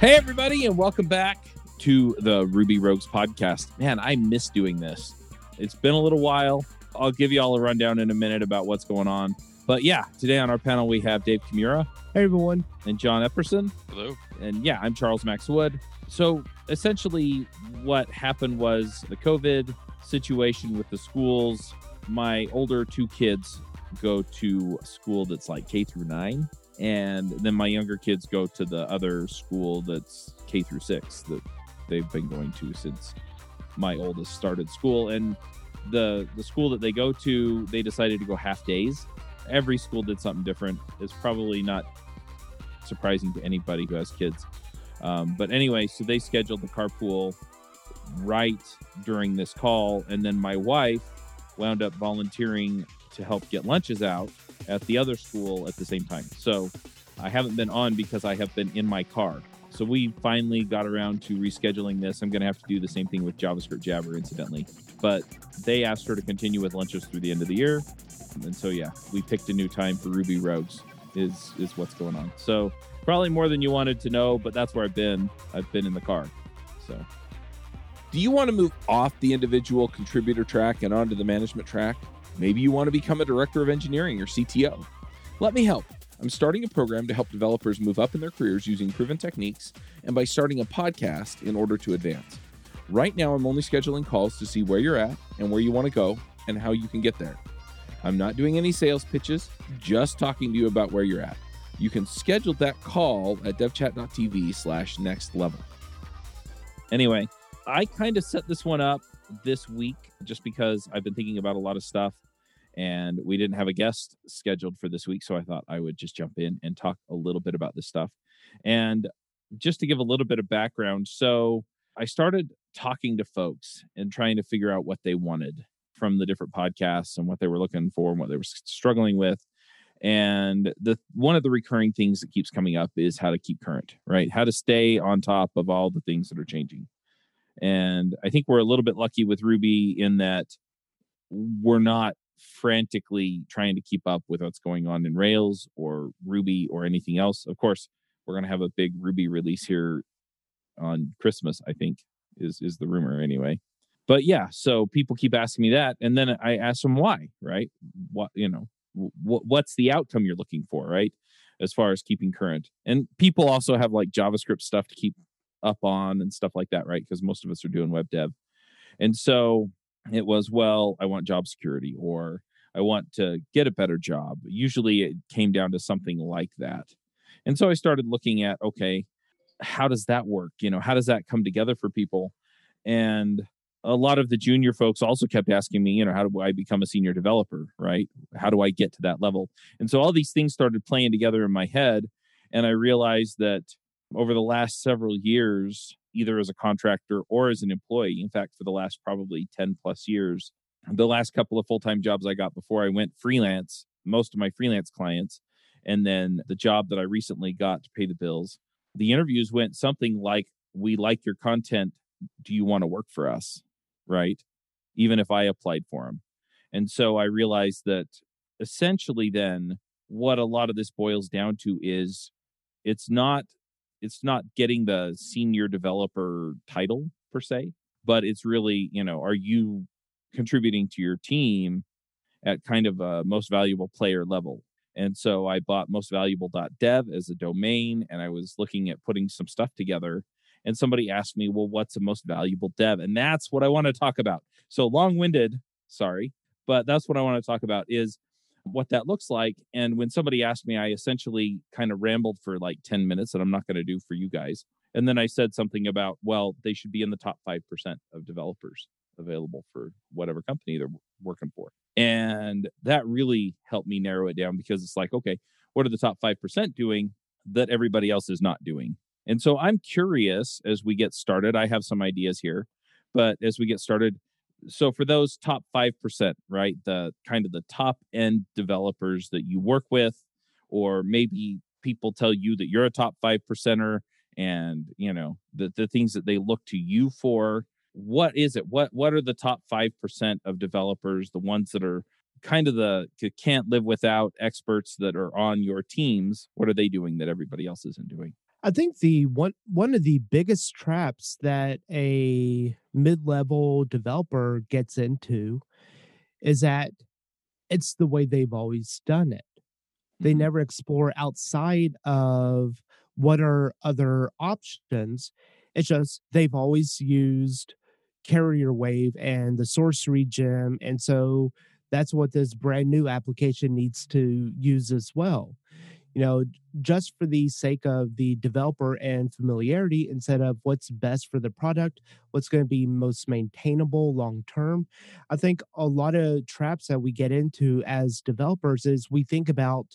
Hey, everybody, and welcome back to the Ruby Rogues podcast. Man, I miss doing this. It's been a little while. I'll give you all a rundown in a minute about what's going on. But yeah, today on our panel, we have Dave Kimura. Hey, everyone. And John Epperson. Hello. And yeah, I'm Charles Max Wood. So essentially, what happened was the COVID situation with the schools. My older two kids go to a school that's like K through nine and then my younger kids go to the other school that's K through six that they've been going to since my oldest started school. And the the school that they go to, they decided to go half days. Every school did something different. It's probably not surprising to anybody who has kids. Um, but anyway, so they scheduled the carpool right during this call, and then my wife wound up volunteering to help get lunches out at the other school at the same time. So I haven't been on because I have been in my car. So we finally got around to rescheduling this. I'm going to have to do the same thing with JavaScript Jabber, incidentally. But they asked her to continue with lunches through the end of the year. And so, yeah, we picked a new time for Ruby Rogues, is, is what's going on. So, probably more than you wanted to know, but that's where I've been. I've been in the car. So, do you want to move off the individual contributor track and onto the management track? Maybe you want to become a director of engineering or CTO. Let me help. I'm starting a program to help developers move up in their careers using proven techniques and by starting a podcast in order to advance. Right now, I'm only scheduling calls to see where you're at and where you want to go and how you can get there. I'm not doing any sales pitches, just talking to you about where you're at. You can schedule that call at devchat.tv slash next level. Anyway, I kind of set this one up this week just because I've been thinking about a lot of stuff and we didn't have a guest scheduled for this week so i thought i would just jump in and talk a little bit about this stuff. And just to give a little bit of background so i started talking to folks and trying to figure out what they wanted from the different podcasts and what they were looking for and what they were struggling with. And the one of the recurring things that keeps coming up is how to keep current right? How to stay on top of all the things that are changing. And i think we're a little bit lucky with ruby in that we're not frantically trying to keep up with what's going on in Rails or Ruby or anything else. Of course, we're going to have a big Ruby release here on Christmas, I think is is the rumor anyway. But yeah, so people keep asking me that and then I ask them why, right? What, you know, what what's the outcome you're looking for, right? As far as keeping current. And people also have like JavaScript stuff to keep up on and stuff like that, right? Because most of us are doing web dev. And so it was well i want job security or i want to get a better job. Usually it came down to something like that. And so i started looking at okay how does that work? You know how does that come together for people? And a lot of the junior folks also kept asking me you know how do i become a senior developer right? How do i get to that level? And so all these things started playing together in my head and i realized that over the last several years either as a contractor or as an employee. In fact, for the last probably 10 plus years, the last couple of full time jobs I got before I went freelance, most of my freelance clients, and then the job that I recently got to pay the bills, the interviews went something like, We like your content. Do you want to work for us? Right. Even if I applied for them. And so I realized that essentially, then what a lot of this boils down to is it's not it's not getting the senior developer title per se, but it's really, you know, are you contributing to your team at kind of a most valuable player level? And so I bought mostvaluable.dev as a domain and I was looking at putting some stuff together. And somebody asked me, well, what's a most valuable dev? And that's what I want to talk about. So long winded, sorry, but that's what I want to talk about is what that looks like. And when somebody asked me, I essentially kind of rambled for like 10 minutes that I'm not going to do for you guys. And then I said something about, well, they should be in the top 5% of developers available for whatever company they're working for. And that really helped me narrow it down because it's like, okay, what are the top 5% doing that everybody else is not doing? And so I'm curious as we get started. I have some ideas here, but as we get started, so for those top 5% right the kind of the top end developers that you work with or maybe people tell you that you're a top 5 percenter and you know the, the things that they look to you for what is it? What what are the top 5% of developers the ones that are kind of the can't live without experts that are on your teams what are they doing that everybody else isn't doing I think the one one of the biggest traps that a mid-level developer gets into is that it's the way they've always done it. They Mhm. never explore outside of what are other options. It's just they've always used CarrierWave and the Sorcery Gem, and so that's what this brand new application needs to use as well. You know, just for the sake of the developer and familiarity instead of what's best for the product, what's going to be most maintainable long term. I think a lot of traps that we get into as developers is we think about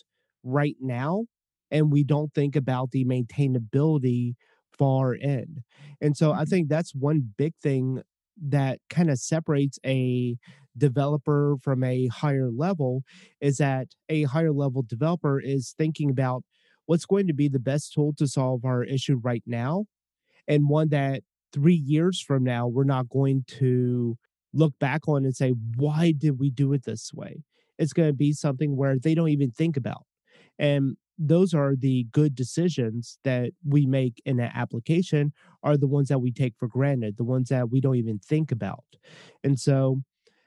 right now and we don't think about the maintainability far end. And so I Mhm. think that's one big thing that kind of separates a developer from a higher level is that a higher level developer is thinking about what's going to be the best tool to solve our issue right now and one that three years from now we're not going to look back on and say why did we do it this way? It's going to be something where they don't even think about. And those are the good decisions that we make in an application are the ones that we take for granted the ones that we don't even think about. And so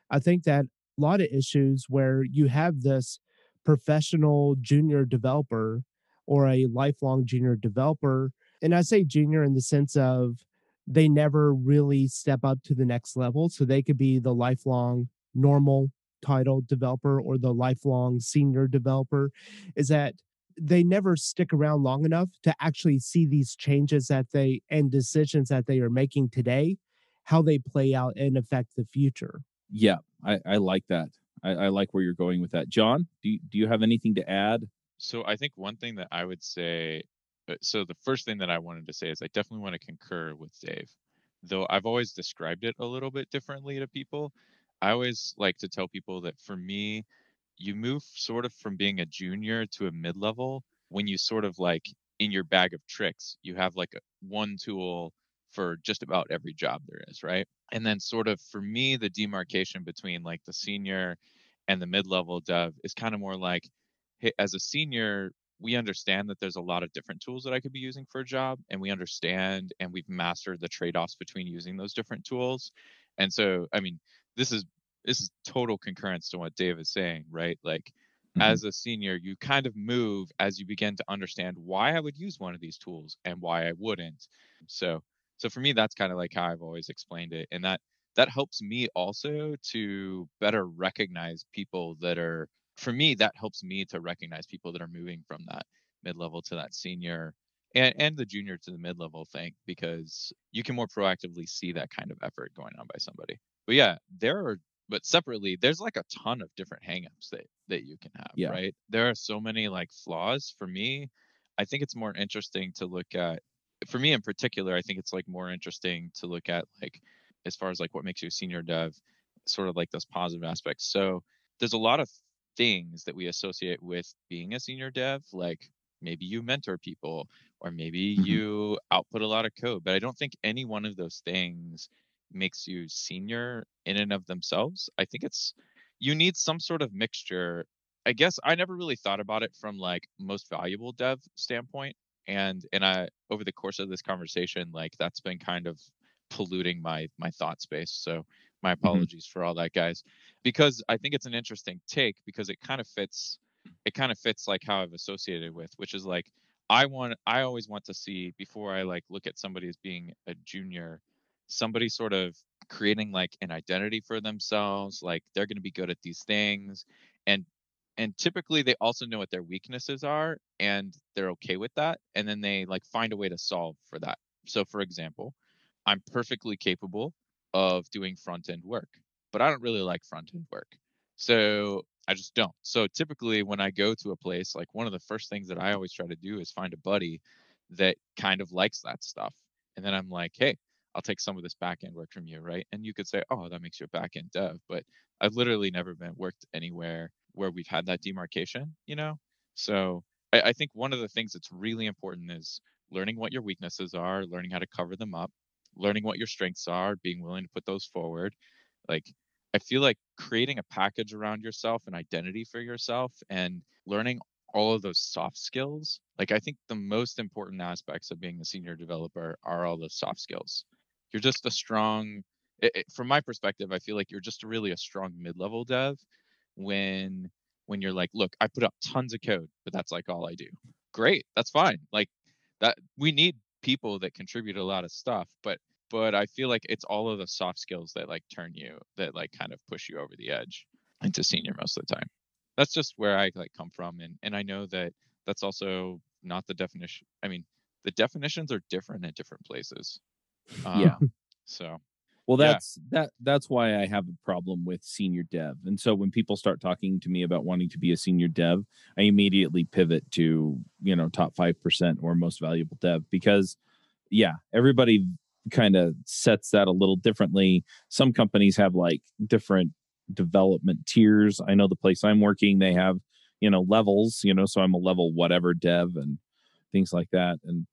I think that a lot of issues where you have this professional junior developer or a lifelong junior developer, and I say junior in the sense of they never really step up to the next level. So they could be the lifelong normal title developer or the lifelong senior developer, is that they never stick around long enough to actually see these changes that they and decisions that they are making today, how they play out and affect the future. Yeah, I, I like that. I, I like where you're going with that. John, do you, do you have anything to add? So I think one thing that I would say, uh, so the first thing that I wanted to say is I definitely want to concur with Dave, though I've always described it a little bit differently to people. I always like to tell people that for me, you move sort of from being a junior to a mid level when you sort of like in your bag of tricks, you have like one tool for just about every job there is, right? And then sort of for me, the demarcation between like the senior and the mid level dev is kind of more like, hey, as a senior, we understand that there's a lot of different tools that I could be using for a job, and we understand and we've mastered the trade offs between using those different tools. And so, I mean, this is this is total concurrence to what Dave is saying, right? Like Mhm. as a senior, you kind of move as you begin to understand why I would use one of these tools and why I wouldn't. So so for me that's kind of like how I've always explained it. And that that helps me also to better recognize people that are for me that helps me to recognize people that are moving from that mid-level to that senior and and the junior to the mid-level thing because you can more proactively see that kind of effort going on by somebody. But yeah, there are but separately there's like a ton of different hangups that that you can have Yeah. right there are so many like flaws for me i think it's more interesting to look at for me in particular i think it's like more interesting to look at like as far as like what makes you a senior dev sort of like those positive aspects so there's a lot of things that we associate with being a senior dev like maybe you mentor people or maybe Mhm. you output a lot of code but i don't think any one of those things makes you senior in and of themselves. I think it's you need some sort of mixture. I guess I never really thought about it from like most valuable dev standpoint. And and I over the course of this conversation, like that's been kind of polluting my my thought space. So my mm-hmm. apologies for all that guys. Because I think it's an interesting take because it kind of fits it kind of fits like how I've associated with, which is like I want I always want to see before I like look at somebody as being a junior somebody sort of creating like an identity for themselves like they're going to be good at these things and and typically they also know what their weaknesses are and they're okay with that and then they like find a way to solve for that so for example i'm perfectly capable of doing front end work but i don't really like front end work so i just don't so typically when i go to a place like one of the first things that i always try to do is find a buddy that kind of likes that stuff and then i'm like hey I'll take some of this back end work from you, right? And you could say, oh, that makes you a back end dev, but I've literally never been worked anywhere where we've had that demarcation, you know? So I, I think one of the things that's really important is learning what your weaknesses are, learning how to cover them up, learning what your strengths are, being willing to put those forward. Like I feel like creating a package around yourself, an identity for yourself, and learning all of those soft skills. Like I think the most important aspects of being a senior developer are all those soft skills. You're just a strong it, it, from my perspective, I feel like you're just really a strong mid-level dev when when you're like, look, I put up tons of code, but that's like all I do. Great, that's fine. Like that we need people that contribute a lot of stuff, but but I feel like it's all of the soft skills that like turn you that like kind of push you over the edge into senior most of the time. That's just where I like come from and and I know that that's also not the definition. I mean, the definitions are different in different places. Um, yeah. So well, that's yeah. that that's why I have a problem with senior dev. And so when people start talking to me about wanting to be a senior dev, I immediately pivot to, you know, top 5% or most valuable dev because yeah, everybody kind of sets that a little differently. Some companies have like different development tiers. I know the place I'm working, they have, you know, levels, you know, so I'm a level whatever dev and things like that. And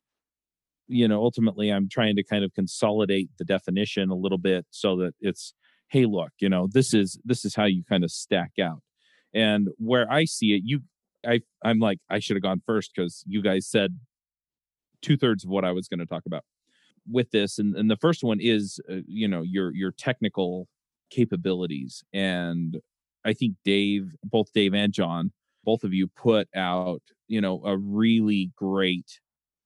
you know ultimately i'm trying to kind of consolidate the definition a little bit so that it's hey look you know this is this is how you kind of stack out. And where i see it you i i'm like i should have gone first because you guys said two-thirds of what i was going to talk about with this. And, and the first one is uh, you know your your technical capabilities. And i think dave both dave and john both of you put out you know a really great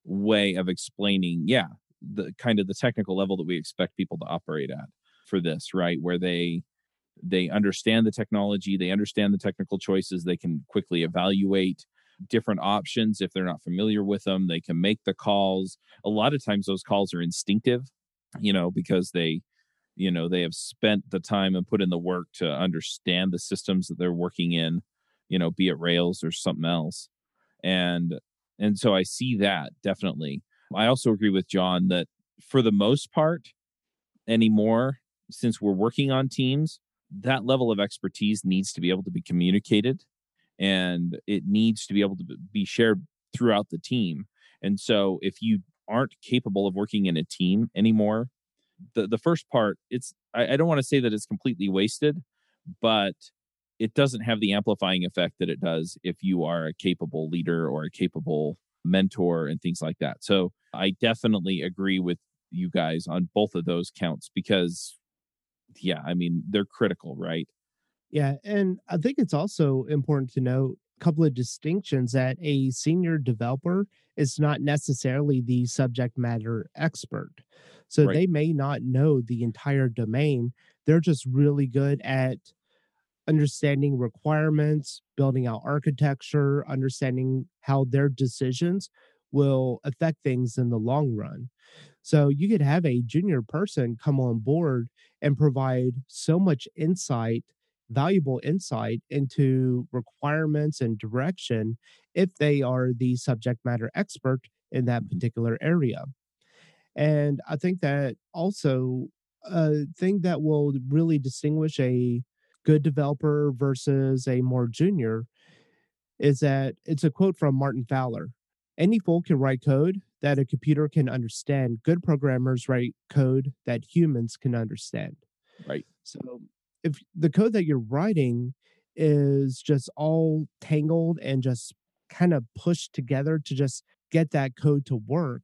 way of explaining, yeah, the kind of the technical level that we expect people to operate at for this, right? Where they they understand the technology, they understand the technical choices, they can quickly evaluate different options if they're not familiar with them, they can make the calls. A lot of times those calls are instinctive, you know, because they you know they have spent the time and put in the work to understand the systems that they're working in you know be it rails or something else and and so I see that definitely. I also agree with John that for the most part, anymore, since we're working on teams, that level of expertise needs to be able to be communicated and it needs to be able to be shared throughout the team. And so if you aren't capable of working in a team anymore, the, the first part, it's I, I don't want to say that it's completely wasted, but it doesn't have the amplifying effect that it does if you are a capable leader or a capable mentor and things like that. So I definitely agree with you guys on both of those counts because, yeah, I mean, they're critical, right? Yeah. And I think it's also important to note a couple of distinctions that a senior developer is not necessarily the subject matter expert. So right. they may not know the entire domain. They're just really good at understanding requirements, building out architecture, understanding how their decisions will affect things in the long run. So you could have a junior person come on board and provide so much insight, valuable insight into requirements and direction if they are the subject matter expert in that particular area. And I think that also a thing that will really distinguish a good developer versus a more junior is that it's a quote from Martin Fowler. Any fool can write code that a computer can understand. Good programmers write code that humans can understand. Right. So if the code that you're writing is just all tangled and just kind of pushed together to just get that code to work,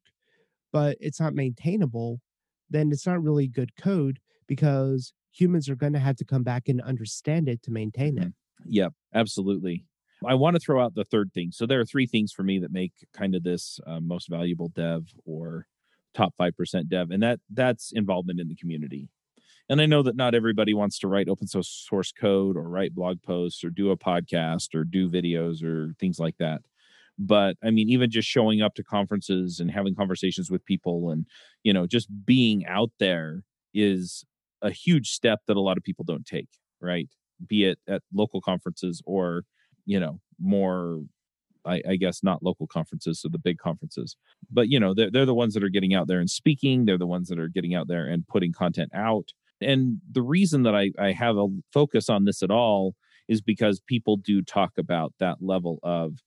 but it's not maintainable, then it's not really good code because humans are going to have to come back and understand it to maintain it. Mm-hmm. Yep, absolutely. I want to throw out the third thing. So there are three things for me that make kind of this uh, most valuable dev or top 5% dev and that that's involvement in the community. And I know that not everybody wants to write open source code or write blog posts or do a podcast or do videos or things like that. But I mean even just showing up to conferences and having conversations with people and you know just being out there is a huge step that a lot of people don't take, right? Be it at local conferences or, you know, more I, I, guess not local conferences, so the big conferences. But you know, they're they're the ones that are getting out there and speaking. They're the ones that are getting out there and putting content out. And the reason that I, I have a focus on this at all is because people do talk about that level of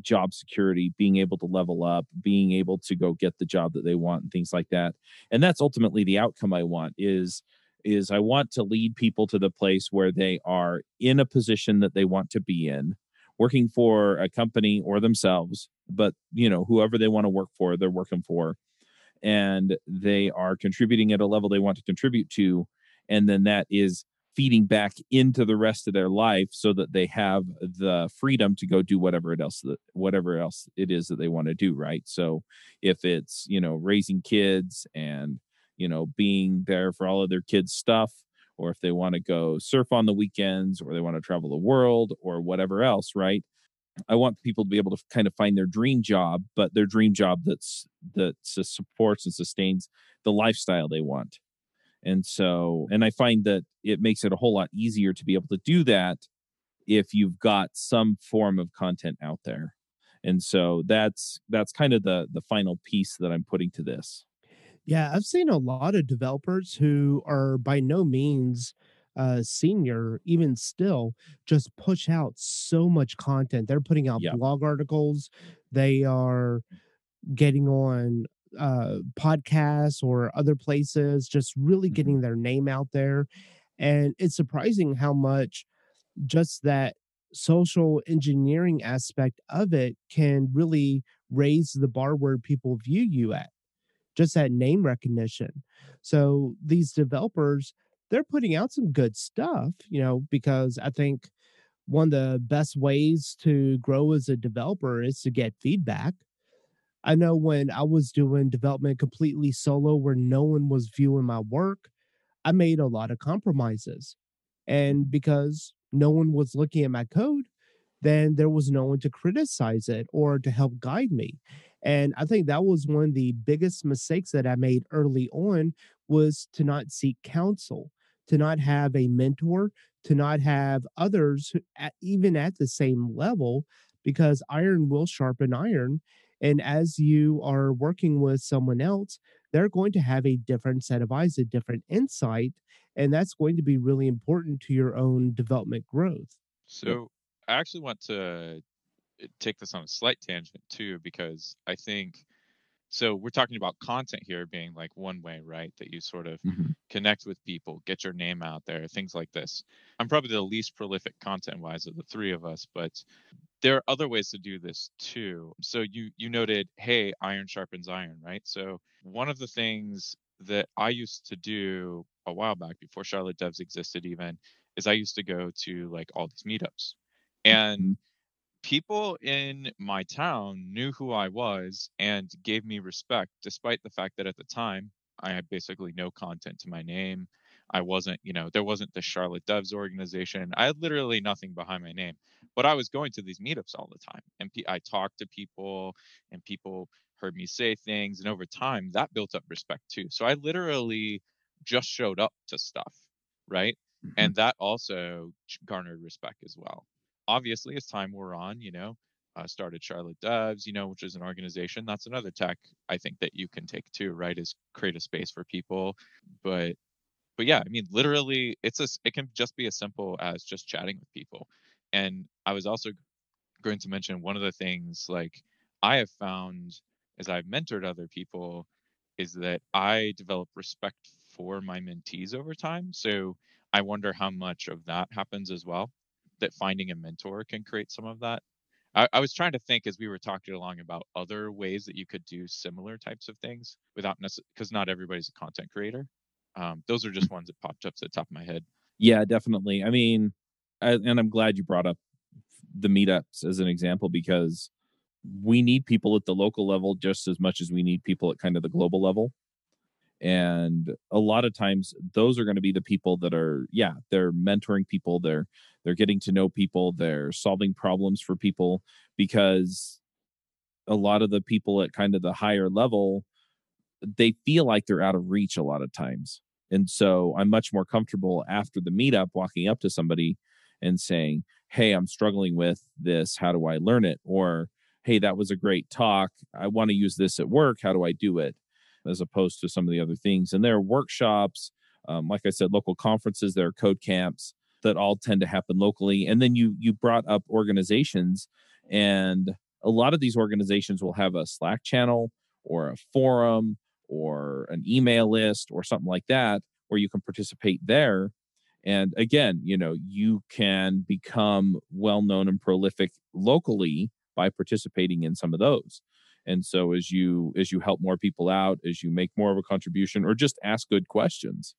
job security, being able to level up, being able to go get the job that they want and things like that. And that's ultimately the outcome I want is is I want to lead people to the place where they are in a position that they want to be in, working for a company or themselves, but you know, whoever they want to work for, they're working for, and they are contributing at a level they want to contribute to, and then that is feeding back into the rest of their life so that they have the freedom to go do whatever it else that whatever else it is that they want to do right? So if it's you know raising kids and you know being there for all of their kids stuff or if they want to go surf on the weekends or they want to travel the world or whatever else right i want people to be able to kind of find their dream job but their dream job that's that supports and sustains the lifestyle they want and so, and I find that it makes it a whole lot easier to be able to do that if you've got some form of content out there. And so that's that's kind of the the final piece that I'm putting to this. Yeah, I've seen a lot of developers who are by no means uh senior even still just push out so much content they're putting out Yeah. blog articles they are getting on uh podcasts or other places just really Mhm. getting their name out there and it's surprising how much just that social engineering aspect of it can really raise the bar where people view you at just that name recognition so these developers they're putting out some good stuff you know because i think one of the best ways to grow as a developer is to get feedback I know when I was doing development completely solo where no one was viewing my work, I made a lot of compromises. And because no one was looking at my code, then there was no one to criticize it or to help guide me. And I think that was one of the biggest mistakes that I made early on was to not seek counsel, to not have a mentor, to not have others even at the same level, because iron will sharpen iron and as you are working with someone else, they're going to have a different set of eyes, a different insight. And that's going to be really important to your own development growth. So I actually want to take this on a slight tangent too, because I think so. We're talking about content here being like one way, right? That you sort of Mhm. connect with people, get your name out there, things like this. I'm probably the least prolific content wise of the three of us, but there are other ways to do this too. So you you noted, hey, iron sharpens iron, right? So one of the things that I used to do a while back before Charlotte Devs existed even is I used to go to like all these meetups. And people in my town knew who I was and gave me respect, despite the fact that at the time I had basically no content to my name. I wasn't, you know, there wasn't the Charlotte Devs organization. I had literally nothing behind my name, but I was going to these meetups all the time, and I talked to people, and people heard me say things, and over time that built up respect too. So I literally just showed up to stuff, right? Mm-hmm. and that also garnered respect as well. Obviously, as time wore on, you know, uh, started Charlotte Devs you know, which is an organization. That's another tech I think that you can take too, right? Is create a space for people, but but yeah, I mean, literally, it's a it can just be as simple as just chatting with people. And I was also going to mention one of the things like I have found as I've mentored other people is that I develop respect for my mentees over time. So I wonder how much of that happens as well. That finding a mentor can create some of that. I, I was trying to think as we were talking along about other ways that you could do similar types of things without necessarily because not everybody's a content creator. Um, those are just ones that popped up to the top of my head. Yeah, definitely. I mean, I, and I'm glad you brought up the meetups as an example because we need people at the local level just as much as we need people at kind of the global level. And a lot of times those are going to be the people that are yeah, they're mentoring people, they're they're getting to know people, they're solving problems for people because a lot of the people at kind of the higher level they feel like they're out of reach a lot of times. And so I'm much more comfortable after the meetup walking up to somebody and saying, Hey, I'm struggling with this. How do I learn it? Or, Hey, that was a great talk. I want to use this at work. How do I do it? As opposed to some of the other things. And there are workshops, um, like I said, local conferences, there are code camps that all tend to happen locally. And then you you brought up organizations, and a lot of these organizations will have a Slack channel or a forum or an email list or something like that where you can participate there And again, you know, you can become well known and prolific locally by participating in some of those. And so as you as you help more people out, as you make more of a contribution or just ask good questions,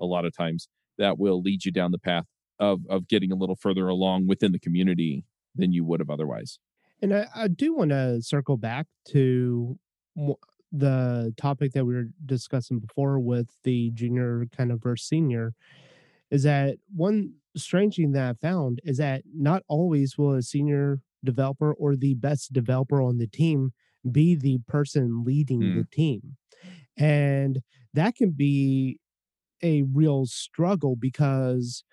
a lot of times that will lead you down the path of of getting a little further along within the community than you would have otherwise. And I, I do want to circle back to the topic that we were discussing before with the junior kind of versus senior is that one strange thing that I found is that not always will a senior developer or the best developer on the team be the person leading mm. the team. And that can be a real struggle because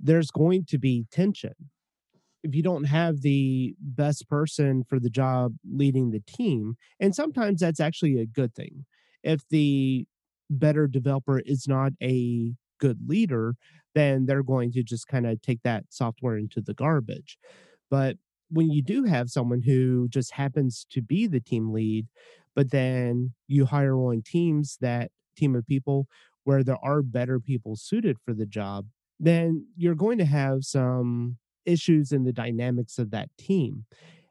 there's going to be tension. If you don't have the best person for the job leading the team, and sometimes that's actually a good thing. If the better developer is not a good leader, then they're going to just kind of take that software into the garbage. But when you do have someone who just happens to be the team lead, but then you hire on teams that team of people where there are better people suited for the job, then you're going to have some issues in the dynamics of that team.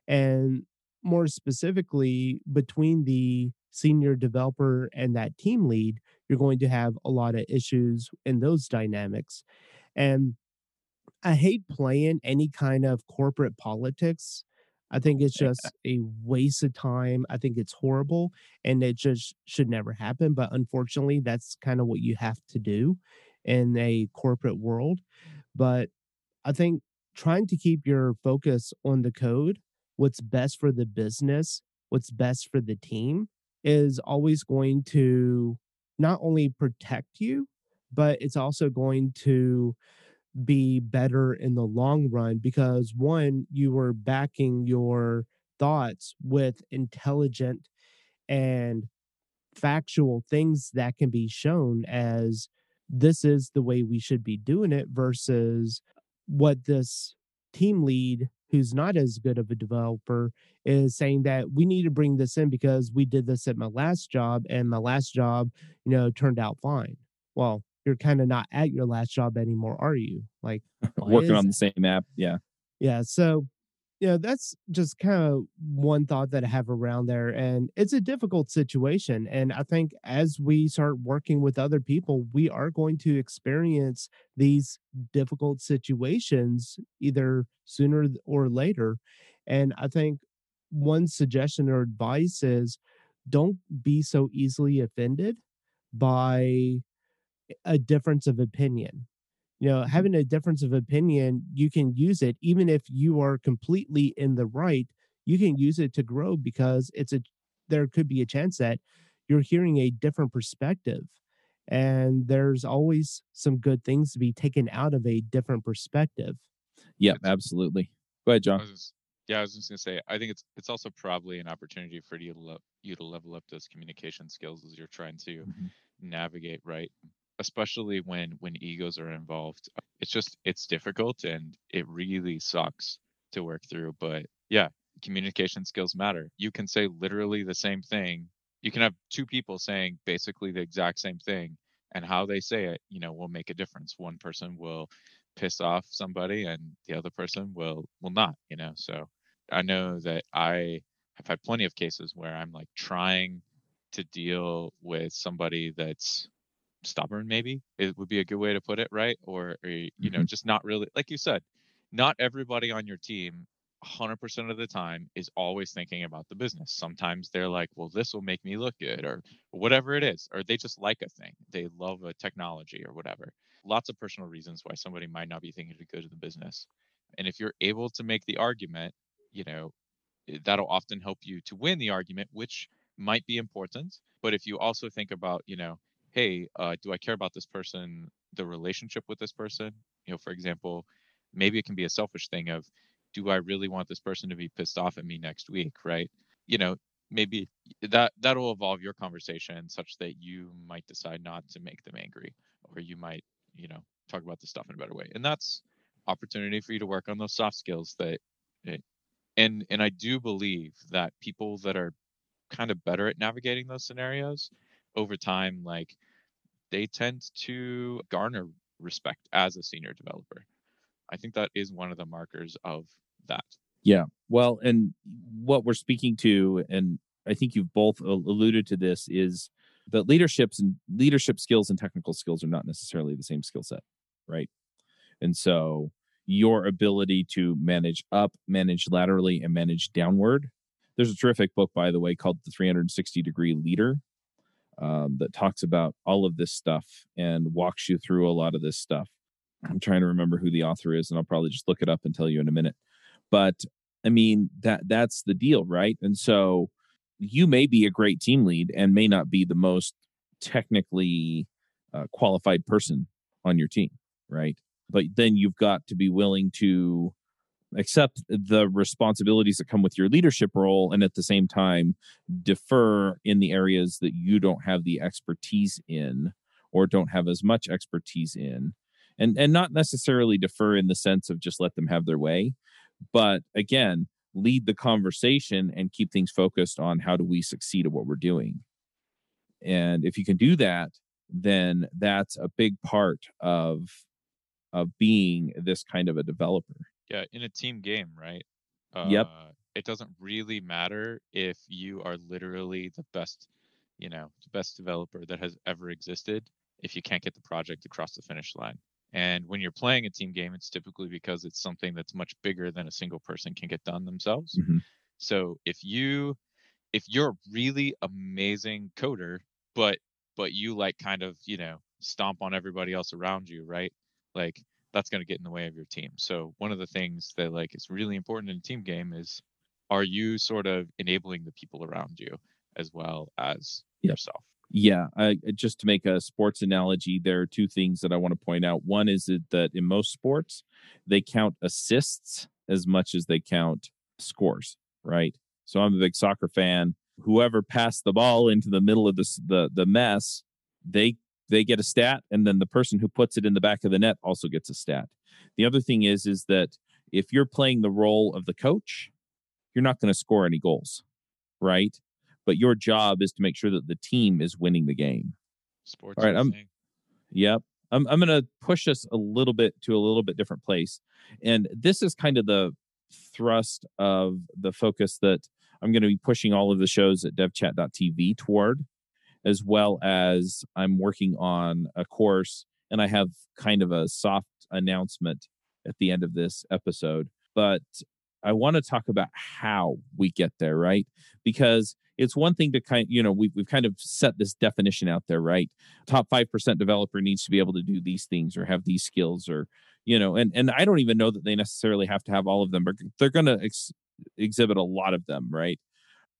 And more specifically, between the senior developer and that team lead, you're going to have a lot of issues in those dynamics. And I hate playing any kind of corporate politics. I think it's just a waste of time. I think it's horrible and it just should never happen. But unfortunately, that's kind of what you have to do in a corporate world. But I think trying to keep your focus on the code, what's best for the business, what's best for the team, is always going to not only protect you, but it's also going to be better in the long run because one, you were backing your thoughts with intelligent and factual things that can be shown as this is the way we should be doing it versus what this team lead who's not as good of a developer is saying that we need to bring this in because we did this at my last job and my last job you know turned out fine. Well you're kind of not at your last job anymore, are you? Like working on the same app. Yeah. Yeah. So, you know, that's just kind of one thought that I have around there. And it's a difficult situation. And I think as we start working with other people, we are going to experience these difficult situations either sooner or later. And I think one suggestion or advice is don't be so easily offended by a difference of opinion. You know, mm-hmm. having a difference of opinion, you can use it even if you are completely in the right. You can use it to grow because it's a there could be a chance that you're hearing a different perspective. And there's always some good things to be taken out of a different perspective. Yep, absolutely. Go ahead, John. I was, yeah, I was just gonna say, I think it's it's also probably an opportunity for you to lo- you to level up those communication skills as you're trying to mm-hmm. navigate right especially when when egos are involved uh, it's just it's difficult and it really sucks to work through but yeah communication skills matter. You can say literally the same thing you can have two people saying basically the exact same thing and how they say it you know will make a difference. One person will piss off somebody and the other person will will not you know so i know that i have had plenty of cases where i'm like trying to deal with somebody that's stubborn maybe it would be a good way to put it right? Or, or you mm-hmm. know just not really like you said not everybody on your team 100% of the time is always thinking about the business. Sometimes they're like well this will make me look good or whatever it is or they just like a thing. They love a technology or whatever. Lots of personal reasons why somebody might not be thinking to go to the business. And if you're able to make the argument you know that'll often help you to win the argument which might be important. But if you also think about you know hey, uh, do I care about this person, the relationship with this person? You know, for example, maybe it can be a selfish thing of, do I really want this person to be pissed off at me next week, right? You know, maybe that that'll evolve your conversation such that you might decide not to make them angry, or you might, you know, talk about the stuff in a better way, and that's opportunity for you to work on those soft skills that. It, eh, and and I do believe that people that are kind of better at navigating those scenarios over time like they tend to garner respect as a senior developer. I think that is one of the markers of that. Yeah. Well, and what we're speaking to, and I think you've both alluded to this, is that leaderships and leadership skills and technical skills are not necessarily the same skill set, right? And so your ability to manage up, manage laterally, and manage downward. There's a terrific book, by the way, called The 360 Degree Leader um, that talks about all of this stuff and walks you through a lot of this stuff. I'm trying to remember who the author is, and I'll probably just look it up and tell you in a minute. But I mean that that's the deal, right? And so you may be a great team lead and may not be the most technically uh, qualified person on your team, right? But then you've got to be willing to accept the responsibilities that come with your leadership role and at the same time defer in the areas that you don't have the expertise in or don't have as much expertise in. And and not necessarily defer in the sense of just let them have their way but again lead the conversation and keep things focused on how do we succeed at what we're doing. And if you can do that then that's a big part of of being this kind of a developer yeah in a team game right uh, yep it doesn't really matter if you are literally the best you know the best developer that has ever existed if you can't get the project across the finish line and when you're playing a team game, it's typically because it's something that's much bigger than a single person can get done themselves. Mm-hmm. So if you if you're a really amazing coder, but but you like kind of, you know, stomp on everybody else around you, right? Like that's going to get in the way of your team. So one of the things that like is really important in a team game is are you sort of enabling the people around you as well as yourself? Yeah, I, just to make a sports analogy, there are two things that I want to point out. One is that in most sports, they count assists as much as they count scores, right? So I'm a big soccer fan. Whoever passed the ball into the middle of this, the the mess, they they get a stat, and then the person who puts it in the back of the net also gets a stat. The other thing is is that if you're playing the role of the coach, you're not going to score any goals, right? but your job is to make sure that the team is winning the game. Sports. All right. I'm, yep. I'm, I'm going to push us a little bit to a little bit different place. And this is kind of the thrust of the focus that I'm going to be pushing all of the shows at devchat.tv toward, as well as I'm working on a course and I have kind of a soft announcement at the end of this episode. But I want to talk about how we get there, right? Because it's one thing to kind you know we've, we've kind of set this definition out there right top 5% developer needs to be able to do these things or have these skills or you know and and i don't even know that they necessarily have to have all of them but they're going to ex- exhibit a lot of them right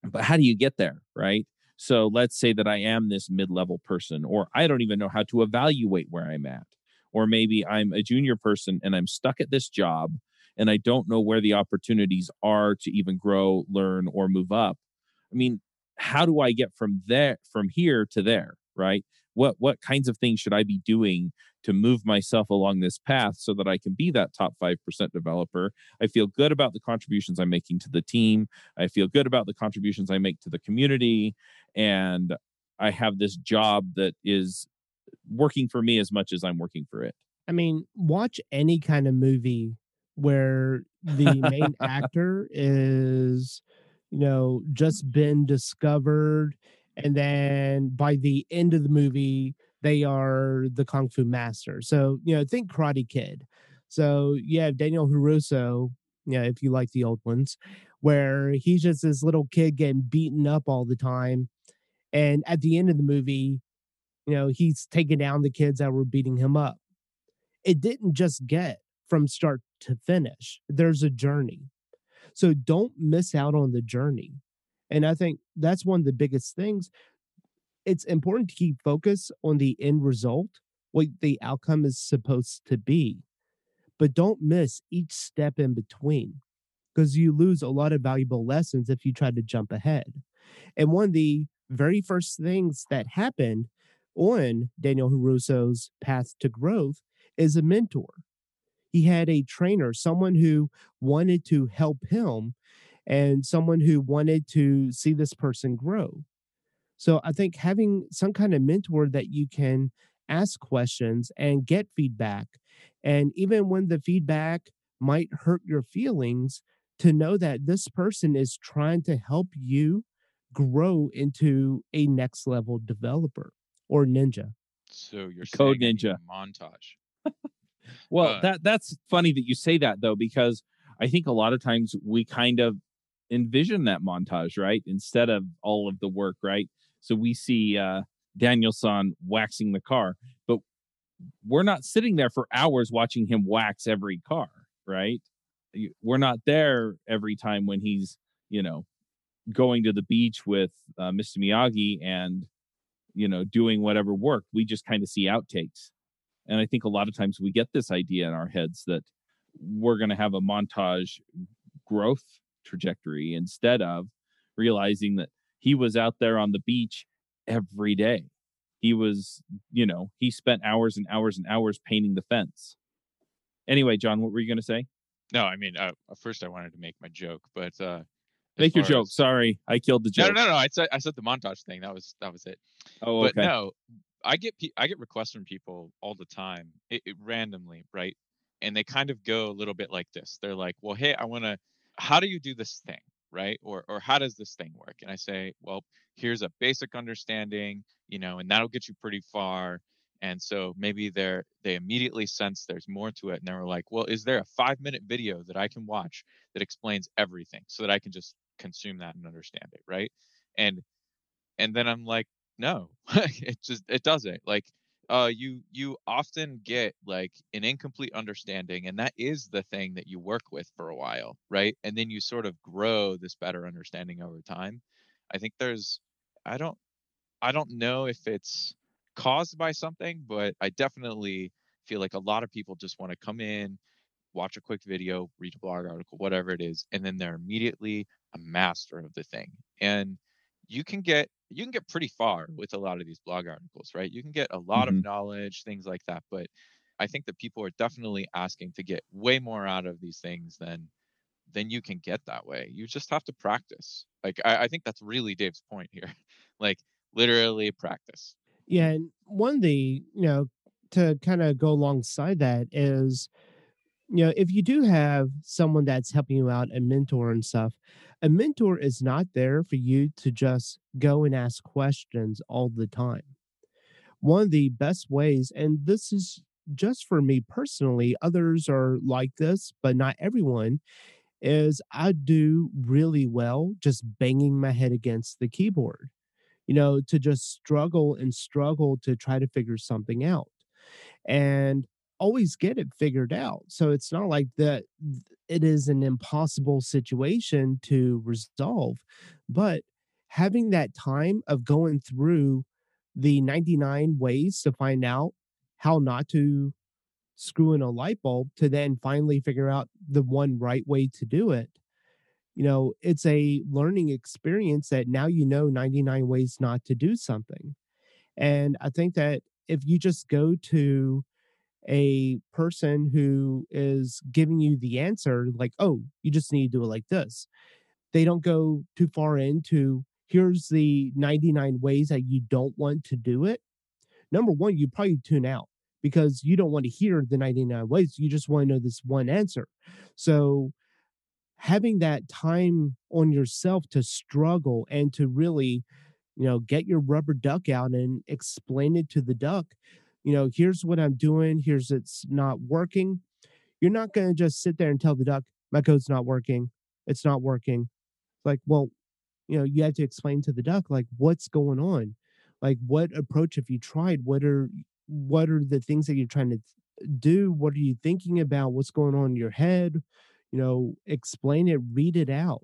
but how do you get there right so let's say that i am this mid-level person or i don't even know how to evaluate where i'm at or maybe i'm a junior person and i'm stuck at this job and i don't know where the opportunities are to even grow learn or move up i mean how do I get from there from here to there, right? What what kinds of things should I be doing to move myself along this path so that I can be that top 5% developer? I feel good about the contributions I'm making to the team. I feel good about the contributions I make to the community and I have this job that is working for me as much as I'm working for it. I mean, watch any kind of movie where the main actor is you know, just been discovered. And then by the end of the movie, they are the Kung Fu master. So, you know, think Karate Kid. So you have Daniel LaRusso, yeah, if you like the old ones, where he's just this little kid getting beaten up all the time. And at the end of the movie, you know, he's taking down the kids that were beating him up. It didn't just get from start to finish, there's a journey. So don't miss out on the journey. And I think that's one of the biggest things. It's important to keep focus on the end result, what the outcome is supposed to be, but don't miss each step in between because you lose a lot of valuable lessons if you try to jump ahead. And one of the very first things that happened on Daniel LaRusso's path to growth is a mentor he had a trainer, someone who wanted to help him and someone who wanted to see this person grow. So I think having some kind of mentor that you can ask questions and get feedback. And even when the feedback might hurt your feelings, to know that this person is trying to help you grow into a next level developer or ninja. So you're Code saying I need Ninja. montage. Well, Uh, that that's funny that you say that though, because I think a lot of times we kind of envision that montage, right? Instead of all of the work, right? So we see uh Daniel-san waxing the car, but we're not sitting there for hours watching him wax every car, right? We're not there every time when he's, you know, going to the beach with uh, Mr. Miyagi and, you know, doing whatever work. We just kind of see outtakes. And I think a lot of times we get this idea in our heads that we're going to have a montage growth trajectory instead of realizing that he was out there on the beach every day. He was, you know, he spent hours and hours and hours painting the fence. Anyway, John, what were you going to say? No, I mean, uh, first I wanted to make my joke, but uh, Make your joke. as- Sorry, I killed the No, joke. no, no, no. I said I said the montage thing. That was that was it. Oh, But okay. no, I get pe- I get requests from people all the time, it, it, randomly, right? And they kind of go a little bit like this. They're like, "Well, hey, I want to. How do you do this thing, right? Or or how does this thing work?" And I say, "Well, here's a basic understanding, you know, and that'll get you pretty far." And so maybe they're they immediately sense there's more to it, and they're like, "Well, is there a five minute video that I can watch that explains everything so that I can just consume that and understand it, right?" And and then I'm like no it just it doesn't like uh you you often get like an incomplete understanding and that is the thing that you work with for a while right? And then you sort of grow this better understanding over time. I think there's i don't i don't know if it's caused by something but i definitely feel like a lot of people just want to come in watch a quick video read a blog article whatever it is and then they're immediately a master of the thing. And you can get you can get pretty far with a lot of these blog articles right? You can get a lot Mhm. of knowledge things like that but i think that people are definitely asking to get way more out of these things than than you can get that way. You just have to practice. Like i, I think that's really dave's point here. Like literally practice. Yeah, and one of the you know to kind of go alongside that is you know if you do have someone that's helping you out a mentor and stuff a mentor is not there for you to just go and ask questions all the time. One of the best ways and this is just for me personally others are like this but not everyone is i do really well just banging my head against the keyboard you know to just struggle and struggle to try to figure something out. And always get it figured out so it's not like that it is an impossible situation to resolve but having that time of going through the 99 ways to find out how not to screw in a light bulb to then finally figure out the one right way to do it you know it's a learning experience that now you know 99 ways not to do something and i think that if you just go to a person who is giving you the answer like oh you just need to do it like this. They don't go too far into here's the 99 ways that you don't want to do it. Number one you probably tune out because you don't want to hear the 99 ways you just want to know this one answer. So having that time on yourself to struggle and to really you know get your rubber duck out and explain it to the duck you know here's what i'm doing here's it's not working. You're not going to just sit there and tell the duck my code's not working it's not working. Like well you know you have to explain to the duck like what's going on? Like what approach have you tried? What are what are the things that you're trying to do? What are you thinking about? What's going on in your head? You know explain it read it out.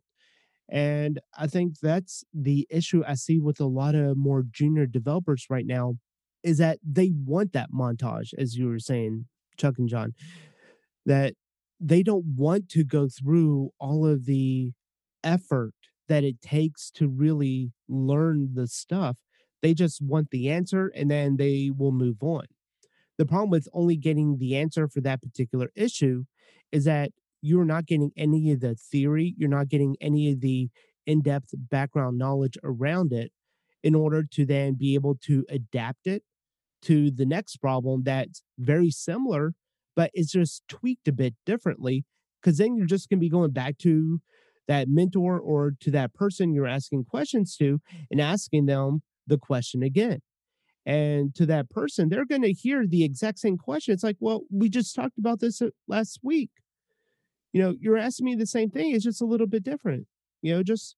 And i think that's the issue i see with a lot of more junior developers right now is that they want that montage as you were saying chuck and john that they don't want to go through all of the effort that it takes to really learn the stuff. They just want the answer and then they will move on. The problem with only getting the answer for that particular issue is that you're not getting any of the theory, you're not getting any of the in depth background knowledge around it in order to then be able to adapt it to the next problem that's very similar, but it's just tweaked a bit differently. Because then you're just going to be going back to that mentor or to that person you're asking questions to and asking them the question again. And to that person, they're going to hear the exact same question. It's like, well, we just talked about this uh, last week. You know, you're asking me the same thing. It's just a little bit different. You know, just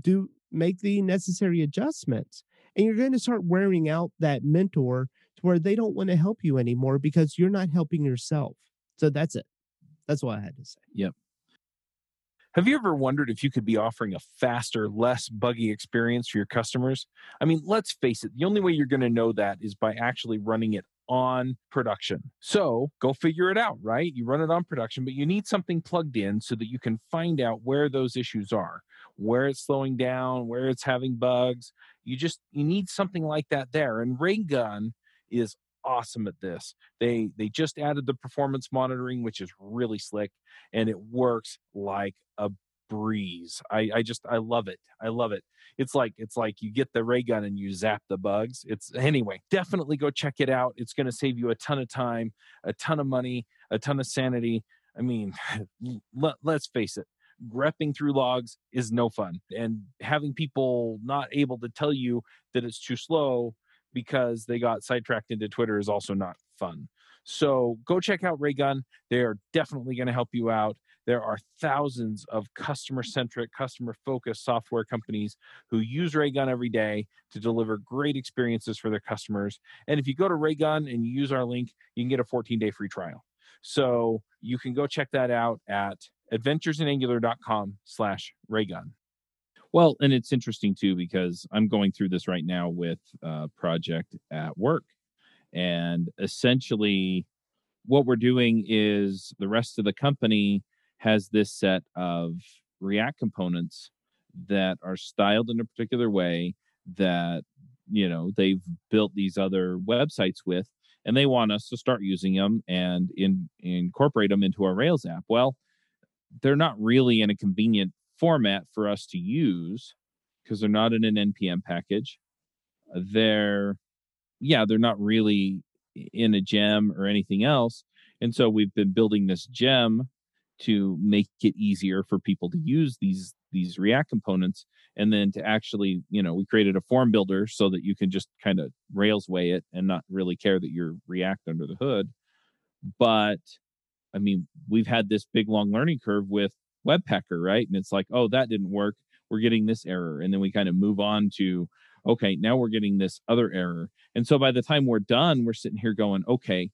do make the necessary adjustments. And you're going to start wearing out that mentor to where they don't want to help you anymore because you're not helping yourself. So that's it. That's what I had to say. Yep. Have you ever wondered if you could be offering a faster, less buggy experience for your customers? I mean, let's face it, the only way you're going to know that is by actually running it on production. So go figure it out, right? You run it on production, but you need something plugged in so that you can find out where those issues are, where it's slowing down, where it's having bugs. You just you need something like that there. And Raygun is awesome at this. They they just added the performance monitoring, which is really slick, and it works like a breeze. I, I just I love it. I love it. It's like it's like you get the ray gun and you zap the bugs. It's anyway, definitely go check it out. It's gonna save you a ton of time, a ton of money, a ton of sanity. I mean, let, let's face it, grepping through logs is no fun. And having people not able to tell you that it's too slow because they got sidetracked into Twitter is also not fun. So go check out Raygun. They are definitely going to help you out. There are thousands of customer centric, customer focused software companies who use Raygun every day to deliver great experiences for their customers. And if you go to Raygun and you use our link, you can get a 14 day free trial. So you can go check that out at adventuresinangular.com slash Raygun. Well, and it's interesting too because I'm going through this right now with a project at work. And essentially, what we're doing is the rest of the company has this set of React components that are styled in a particular way that, you know, they've built these other websites with, and they want us to start using them and in, incorporate them into our Rails app. Well, they're not really in a convenient format for us to use because they're not in an npm package. They're yeah they're not really in a gem or anything else and so we've been building this gem to make it easier for people to use these these react components and then to actually you know we created a form builder so that you can just kind of rails way it and not really care that you're react under the hood. But i mean we've had this big long learning curve with Webpacker, right? And it's like, oh, that didn't work. We're getting this error. And then we kind of move on to, okay, now we're getting this other error. And so by the time we're done, we're sitting here going, okay,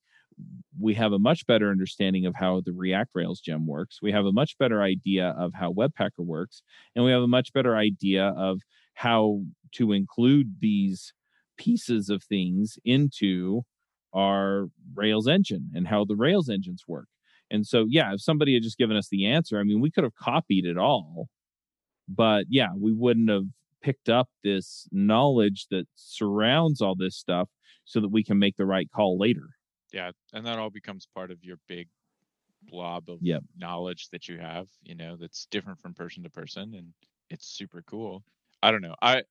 we have a much better understanding of how the React Rails gem works. We have a much better idea of how Webpacker works. And we have a much better idea of how to include these pieces of things into our Rails engine and how the Rails engines work. And so, yeah, if somebody had just given us the answer, I mean, we could have copied it all, but yeah, we wouldn't have picked up this knowledge that surrounds all this stuff so that we can make the right call later. Yeah, and that all becomes part of your big blob of yep. knowledge that you have, you know, that's different from person to person and it's super cool. I don't know. I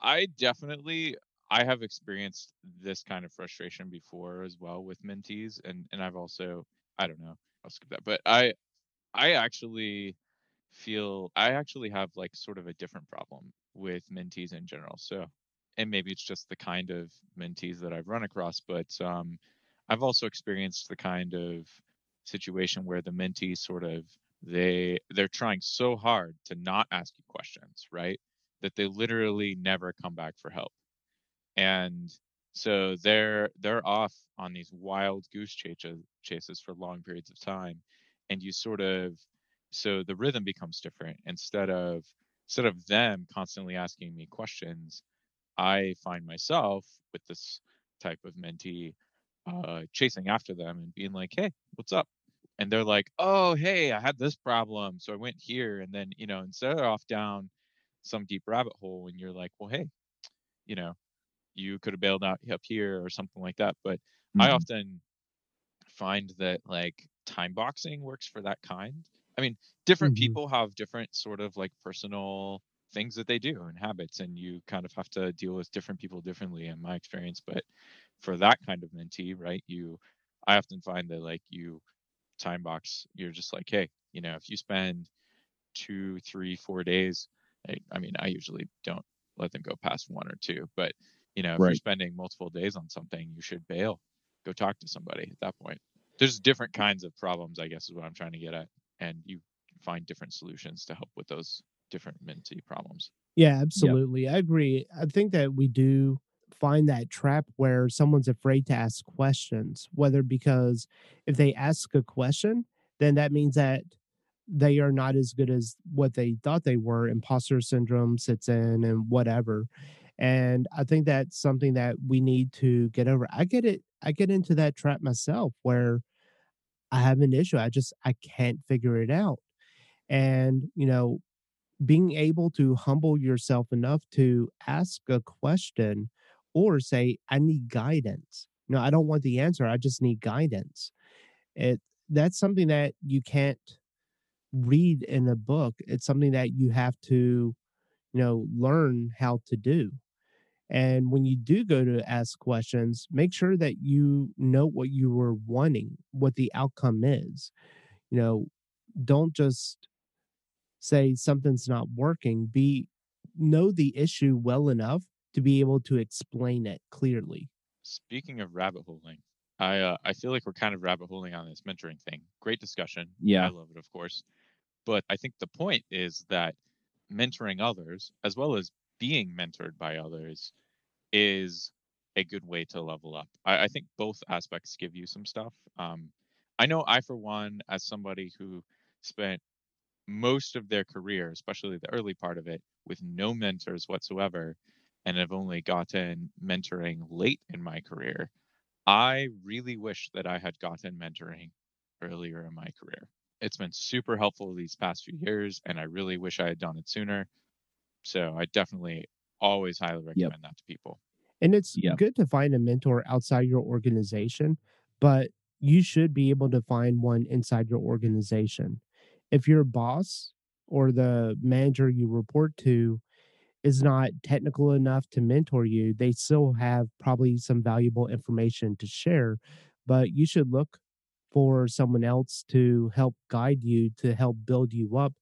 I definitely I have experienced this kind of frustration before as well with mentees and and I've also I don't know. I'll skip that. But I I actually feel I actually have like sort of a different problem with mentees in general. So and maybe it's just the kind of mentees that I've run across, but um I've also experienced the kind of situation where the mentees sort of they they're trying so hard to not ask you questions, right? That they literally never come back for help. And so they're they're off on these wild goose chases chases for long periods of time, and you sort of so the rhythm becomes different. Instead of instead of them constantly asking me questions, I find myself with this type of mentee uh, chasing after them and being like, "Hey, what's up?" And they're like, "Oh, hey, I had this problem, so I went here." And then you know, instead of off down some deep rabbit hole, and you're like, "Well, hey, you know, you could have bailed out up here or something like that. But mm-hmm. I often find that like time boxing works for that kind. I mean, different mm-hmm. people have different sort of like personal things that they do and habits, and you kind of have to deal with different people differently in my experience. But for that kind of mentee, right? You, I often find that like you time box, you're just like, hey, you know, if you spend two, three, four days, I, I mean, I usually don't let them go past one or two, but you know, if you're spending multiple days on something, you should bail. Go talk to somebody at that point. There's different kinds of problems, I guess, is what I'm trying to get at, and you find different solutions to help with those different mentee problems. Yeah, absolutely. I agree. I think that we do find that trap where someone's afraid to ask questions, whether because if they ask a question, then that means that they are not as good as what they thought they were. Imposter syndrome sits in and whatever. And I think that's something that we need to get over. I get it. I get into that trap myself where I have an issue. I just I can't figure it out. And, you know, being able to humble yourself enough to ask a question or say i need guidance no i don't want the answer i just need guidance it that's something that you can't read in a book it's something that you have to you know learn how to do and when you do go to ask questions make sure that you know what you were wanting what the outcome is you know don't just say something's not working be know the issue well enough to be able to explain it clearly Speaking of rabbit holing, I uh, I feel like we're kind of rabbit holing on this mentoring thing. Great discussion. Yeah. I love it, of course. But I think the point is that mentoring others, as well as being mentored by others, is a good way to level up. I, I think both aspects give you some stuff. Um, I know I, for one, as somebody who spent most of their career, especially the early part of it, with no mentors whatsoever, and have only gotten mentoring late in my career, I really wish that I had gotten mentoring earlier in my career. It's been super helpful these past few years, and I really wish I had done it sooner. So I definitely always highly recommend that to people. and it's Yeah. good to find a mentor outside your organization but you should be able to find one inside your organization if your boss or the manager you report to is not technical enough to mentor you they still have probably some valuable information to share but you should look for someone else to help guide you to help build you up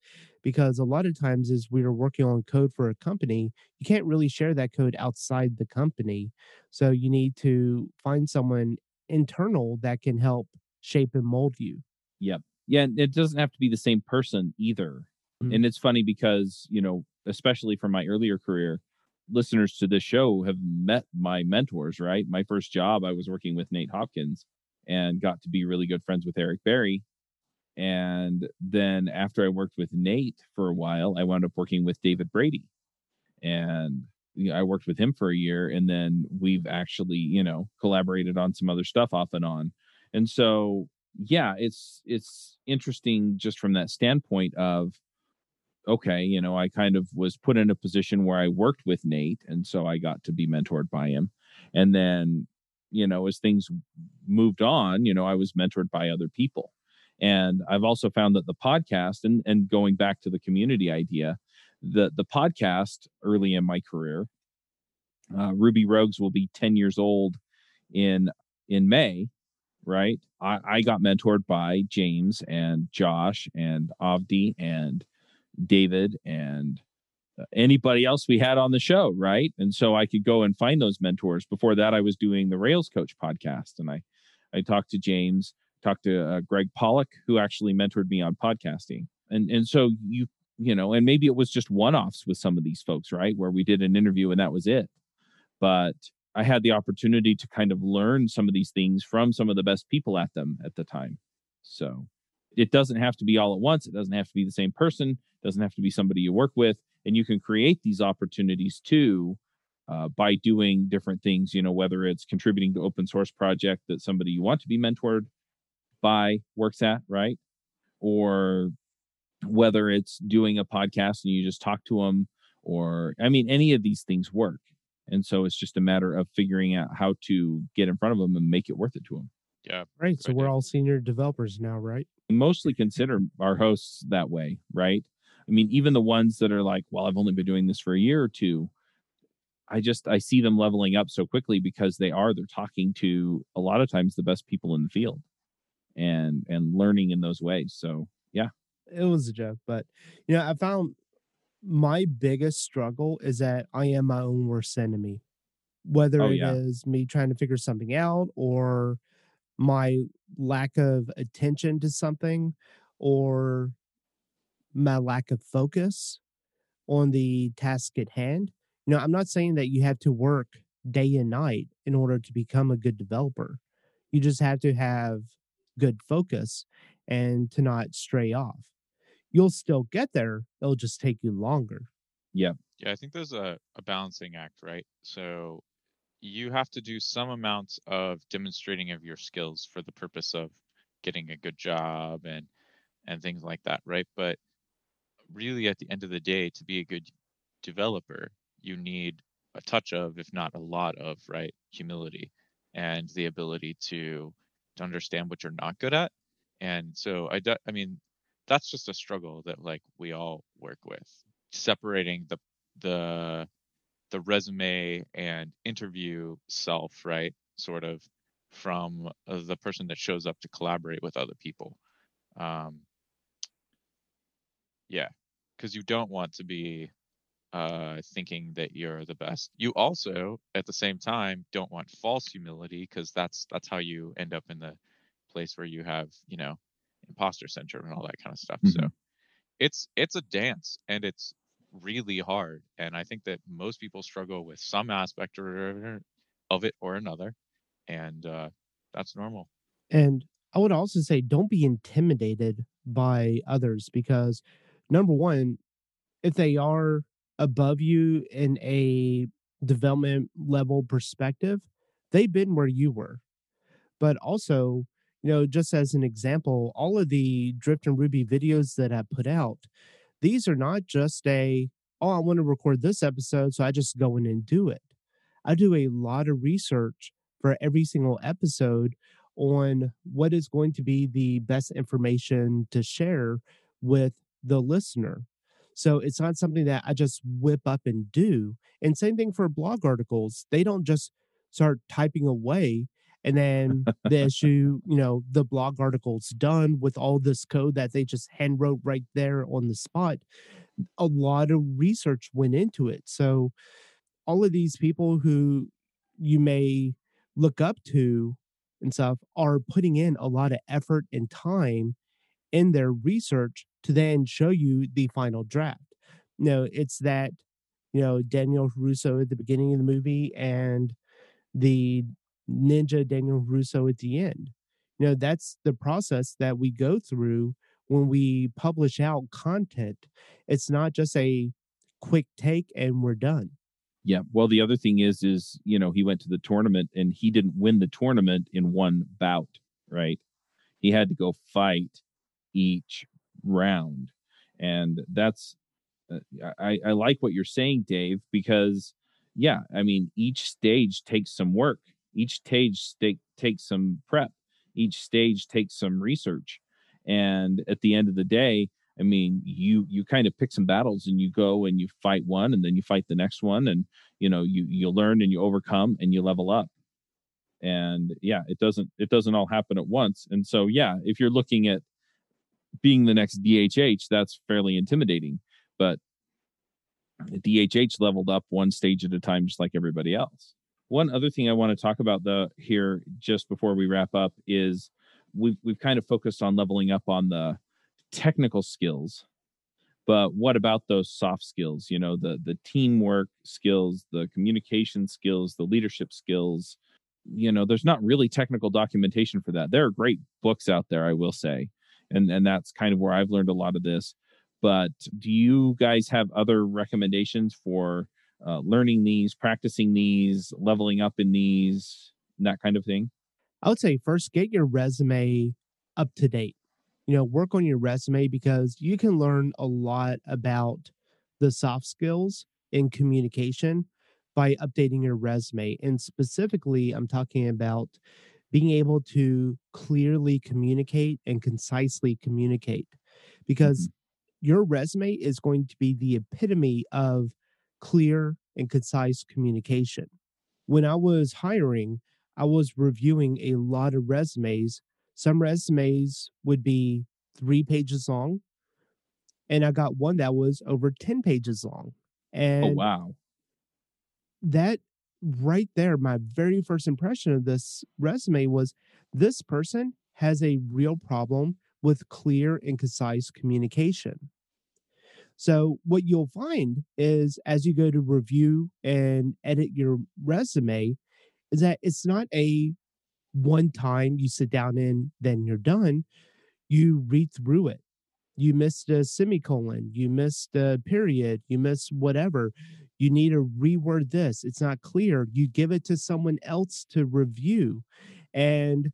because a lot of times as we are working on code for a company you can't really share that code outside the company so you need to find someone internal that can help shape and mold you Yep. Yeah, it doesn't have to be the same person either. Mhm. And it's funny because, you know, especially from my earlier career, listeners to this show have met my mentors, right? My first job, I was working with Nate Hopkins and got to be really good friends with Eric Berry. And then after I worked with Nate for a while, I wound up working with David Brady. And I worked with him for a year and then we've actually, you know, collaborated on some other stuff off and on. And so yeah, it's it's interesting just from that standpoint of okay, you know, I kind of was put in a position where I worked with Nate and so I got to be mentored by him. And then, you know, as things moved on, you know, I was mentored by other people. And I've also found that the podcast and and going back to the community idea, the the podcast early in my career, uh, Ruby Rogues will be 10 years old in in May, right? I, I got mentored by James and Josh and Avdi and David and anybody else we had on the show, right? And so I could go and find those mentors. Before that, I was doing the Rails Coach podcast, and I I talked to James, talked to uh, Gregg Pollack, who actually mentored me on podcasting, and and so you you know, and maybe it was just one offs with some of these folks, right, where we did an interview and that was it, but I had the opportunity to kind of learn some of these things from some of the best people at them at the time. So it doesn't have to be all at once. It doesn't have to be the same person. It doesn't have to be somebody you work with. And you can create these opportunities too uh, by doing different things, you know, whether it's contributing to open source project that somebody you want to be mentored by works at, right? Or whether it's doing a podcast and you just talk to them or I mean any of these things work. And so it's just a matter of figuring out how to get in front of them and make it worth it to them. Yeah. right so Right, we're all senior developers now right mostly consider our hosts that way, right? I mean, even the ones that are like, well, I've only been doing this for a year or two. I just I see them leveling up so quickly because they are they're talking to a lot of times the best people in the field and and learning in those ways. So yeah. It was a joke, but you know, I found my biggest struggle is that I am my own worst enemy. Whether Oh, it yeah. is me trying to figure something out or my lack of attention to something or my lack of focus on the task at hand. You know, I'm not saying that you have to work day and night in order to become a good developer. You just have to have good focus and to not stray off. You'll still get there, it'll just take you longer. Yeah, Yeah, I think there's a, a balancing act, right? So you have to do some amount of demonstrating of your skills for the purpose of getting a good job and and things like that, right? But really at the end of the day, to be a good developer, you need a touch of, if not a lot of, right, humility and the ability to to understand what you're not good at. And so I do, I mean, that's just a struggle that like we all work with. Separating the the the resume and interview self right sort of from uh, the person that shows up to collaborate with other people. Um yeah because you don't want to be uh thinking that you're the best. You also at the same time don't want false humility because that's that's how you end up in the place where you have you know imposter syndrome and all that kind of stuff. So Mhm. it's it's a dance and it's really hard and i think that most people struggle with some aspect or of it or another and uh that's normal. And I would also say don't be intimidated by others because number one, if they are above you in a development level perspective, they've been where you were. But also, you know, just as an example, all of the Drifting Ruby videos that I put out, these are not just a, oh, I want to record this episode, so I just go in and do it. I do a lot of research for every single episode on what is going to be the best information to share with the listener. So it's not something that I just whip up and do. And same thing for blog articles. They don't just start typing away and then the issue, you know, the blog article's done with all this code that they just hand wrote right there on the spot. A lot of research went into it. So all of these people who you may look up to and stuff are putting in a lot of effort and time in their research to then show you the final draft. Know, it's that, you know, Daniel LaRusso at the beginning of the movie and the ninja Daniel LaRusso at the end. You know, that's the process that we go through when we publish out content. It's not just a quick take and we're done. Yeah. Well, the other thing is, is you know, he went to the tournament and he didn't win the tournament in one bout, right? He had to go fight each round, and that's. Uh, I I like what you're saying, Dave, because yeah, I mean, each stage takes some work. Each stage take, takes some prep. Each stage takes some research, and at the end of the day, I mean, you you kind of pick some battles and you go and you fight one and then you fight the next one and you know you you learn and you overcome and you level up. And yeah, it doesn't it doesn't all happen at once. And so yeah, if you're looking at being the next DHH, that's fairly intimidating. But DHH leveled up one stage at a time just like everybody else. One other thing I want to talk about the here just before we wrap up is we've we've kind of focused on leveling up on the technical skills but what about those soft skills you know the the teamwork skills the communication skills the leadership skills you know there's not really technical documentation for that there are great books out there i will say and and that's kind of where i've learned a lot of this but do you guys have other recommendations for uh, learning these practicing these leveling up in these that kind of thing I would say first get your resume up to date. You know, work on your resume because you can learn a lot about the soft skills in communication by updating your resume. And specifically, I'm talking about being able to clearly communicate and concisely communicate because mm-hmm. your resume is going to be the epitome of clear and concise communication. When I was hiring, I was reviewing a lot of resumes. Some resumes would be three pages long, and I got one that was over 10 pages long. Oh, and Oh wow. that right there, my very first impression of this resume was this person has a real problem with clear and concise communication. So, what you'll find is as you go to review and edit your resume, is that it's not a one time you sit down and then you're done. You read through it. You missed a semicolon, you missed a period, you missed whatever. You need to reword this. It's not clear. You give it to someone else to review. And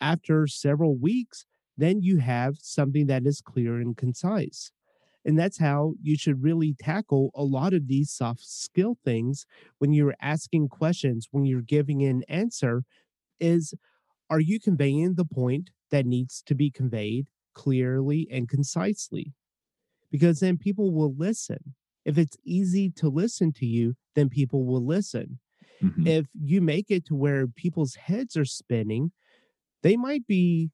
after several weeks, then you have something that is clear and concise. And that's how you should really tackle a lot of these soft skill things when you're asking questions, when you're giving an answer, is are you conveying the point that needs to be conveyed clearly and concisely? Because then people will listen. If it's easy to listen to you, then people will listen. Mhm. If you make it to where people's heads are spinning, they might be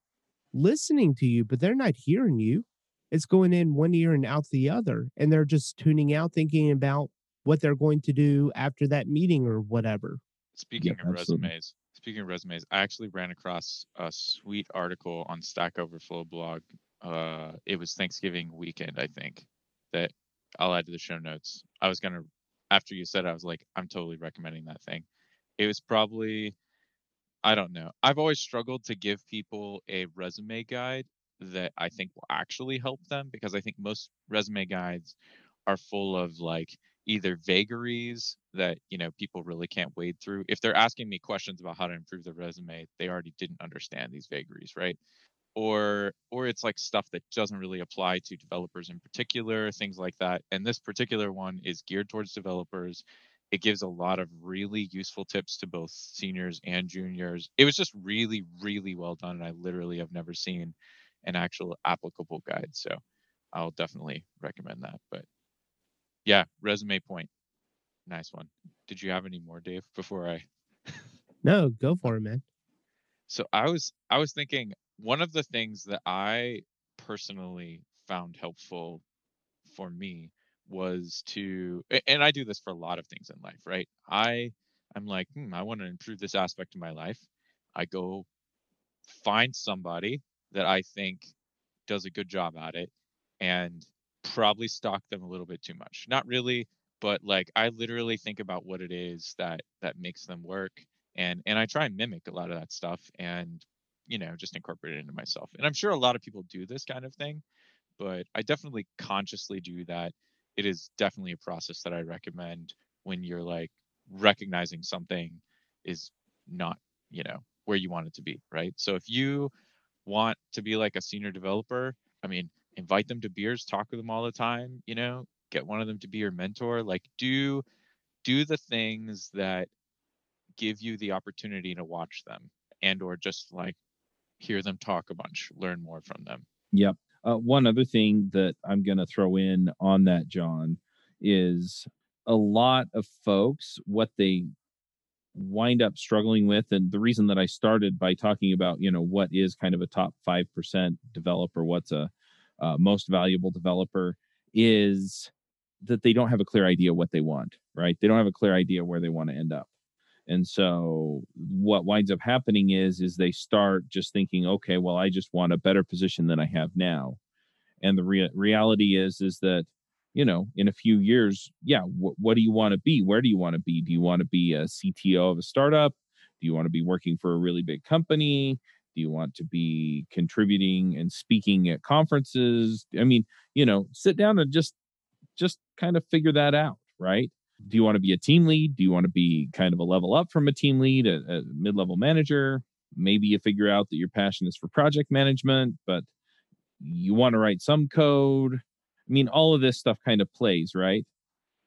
listening to you, but they're not hearing you. It's going in one ear and out the other, and they're just tuning out, thinking about what they're going to do after that meeting or whatever. Speaking of absolutely. resumes, speaking of resumes, I actually ran across a sweet article on Stack Overflow blog. Uh, it was Thanksgiving weekend, I think, that I'll add to the show notes. I was gonna, after you said, I was like, I'm totally recommending that thing. It was probably, I don't know. I've always struggled to give people a resume guide that I think will actually help them because I think most resume guides are full of like either vagaries that you know people really can't wade through if they're asking me questions about how to improve their resume they already didn't understand these vagaries right or or it's like stuff that doesn't really apply to developers in particular things like that and this particular one is geared towards developers. It gives a lot of really useful tips to both seniors and juniors. It was just really really well done and i literally have never seen an actual applicable guide so i'll definitely recommend that but yeah resume point. Nice one. Did you have any more dave before i No, go for it, man. so i was i was thinking one of the things that i personally found helpful for me was to and i do this for a lot of things in life right? I i'm like hmm, i want to improve this aspect of my life. I go find somebody that i think does a good job at it and probably stalk them a little bit too much. Not really but like i literally think about what it is that that makes them work and and i try and mimic a lot of that stuff and you know just incorporate it into myself and i'm sure a lot of people do this kind of thing but i definitely consciously do that. It is definitely a process that i recommend when you're like recognizing something is not you know where you want it to be right? So if you want to be like a senior developer i mean invite them to beers talk with them all the time you know get one of them to be your mentor like do do the things that give you the opportunity to watch them and or just like hear them talk a bunch learn more from them Yep. Uh, one other thing that I'm going to throw in on that, John, is a lot of folks, what they wind up struggling with. And the reason that I started by talking about, you know, what is kind of a top 5% developer, what's a uh, most valuable developer, is that they don't have a clear idea what they want, right? They don't have a clear idea where they want to end up. And so what winds up happening is is they start just thinking, okay, well, I just want a better position than I have now. And the rea- reality is is that you know, in a few years, yeah, wh- what do you want to be? Where do you want to be? Do you want to be a CTO of a startup? Do you want to be working for a really big company? Do you want to be contributing and speaking at conferences? I mean, you know, sit down and just just kind of figure that out, right? Do you want to be a team lead? Do you want to be kind of a level up from a team lead, a, a mid-level manager? Maybe you figure out that your passion is for project management, but you want to write some code. I mean, all of this stuff kind of plays, right?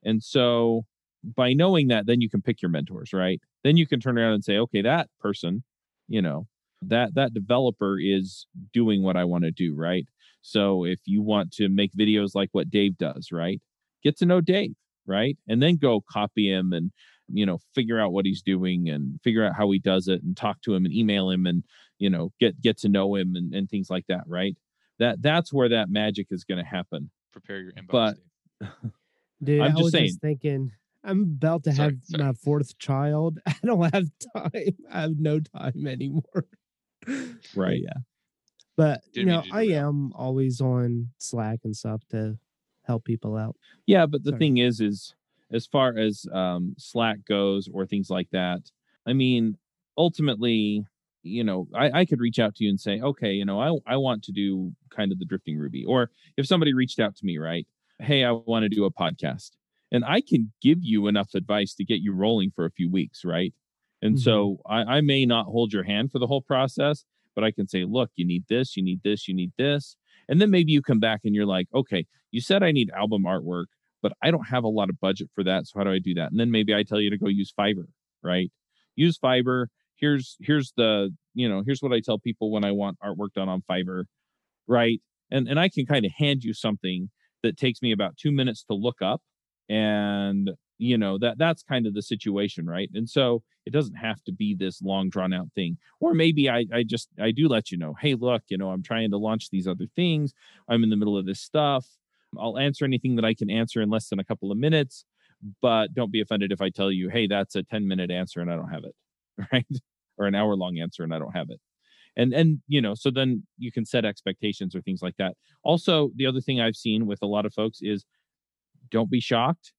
And so by knowing that, then you can pick your mentors, right? Then you can turn around and say, okay, that person, you know, that that developer is doing what I want to do, right? So if you want to make videos like what Dave does, right? Get to know Dave. Right? And then go copy him and you know figure out what he's doing and figure out how he does it and talk to him and email him and you know get get to know him and, and things like that, right? That that's where that magic is going to happen. Prepare your inbox. But- Dude, I'm I just was saying. just thinking, I'm about to Sorry, have sorry. my fourth child. I don't have time. I have no time anymore. Right. Yeah. But you Didn't mean know, I am always on Slack and stuff to help people out. Yeah, but the Sorry. thing is, is as far as um, Slack goes or things like that, I mean, ultimately, you know, I, I could reach out to you and say, okay, you know, I I want to do kind of the drifting Ruby, or if somebody reached out to me, right? Hey, I want to do a podcast, and I can give you enough advice to get you rolling for a few weeks, right? And Mhm. so I, I may not hold your hand for the whole process, but I can say, look, you need this, you need this, you need this. And then maybe you come back and you're like, okay, you said I need album artwork, but I don't have a lot of budget for that. So how do I do that? And then maybe I tell you to go use Fiverr, right? Use Fiverr. Here's here's the, you know, here's what I tell people when I want artwork done on Fiverr, right? And and I can kind of hand you something that takes me about 2 minutes to look up and you know that that's kind of the situation right? And so it doesn't have to be this long drawn out thing. Or maybe i i just i do let you know hey look you know i'm trying to launch these other things. I'm in the middle of this stuff. I'll answer anything that i can answer in less than a couple of minutes but don't be offended if i tell you hey that's a 10 minute answer and i don't have it right? Or an hour long answer and i don't have it. And and you know so then you can set expectations or things like that. Also the other thing i've seen with a lot of folks is don't be shocked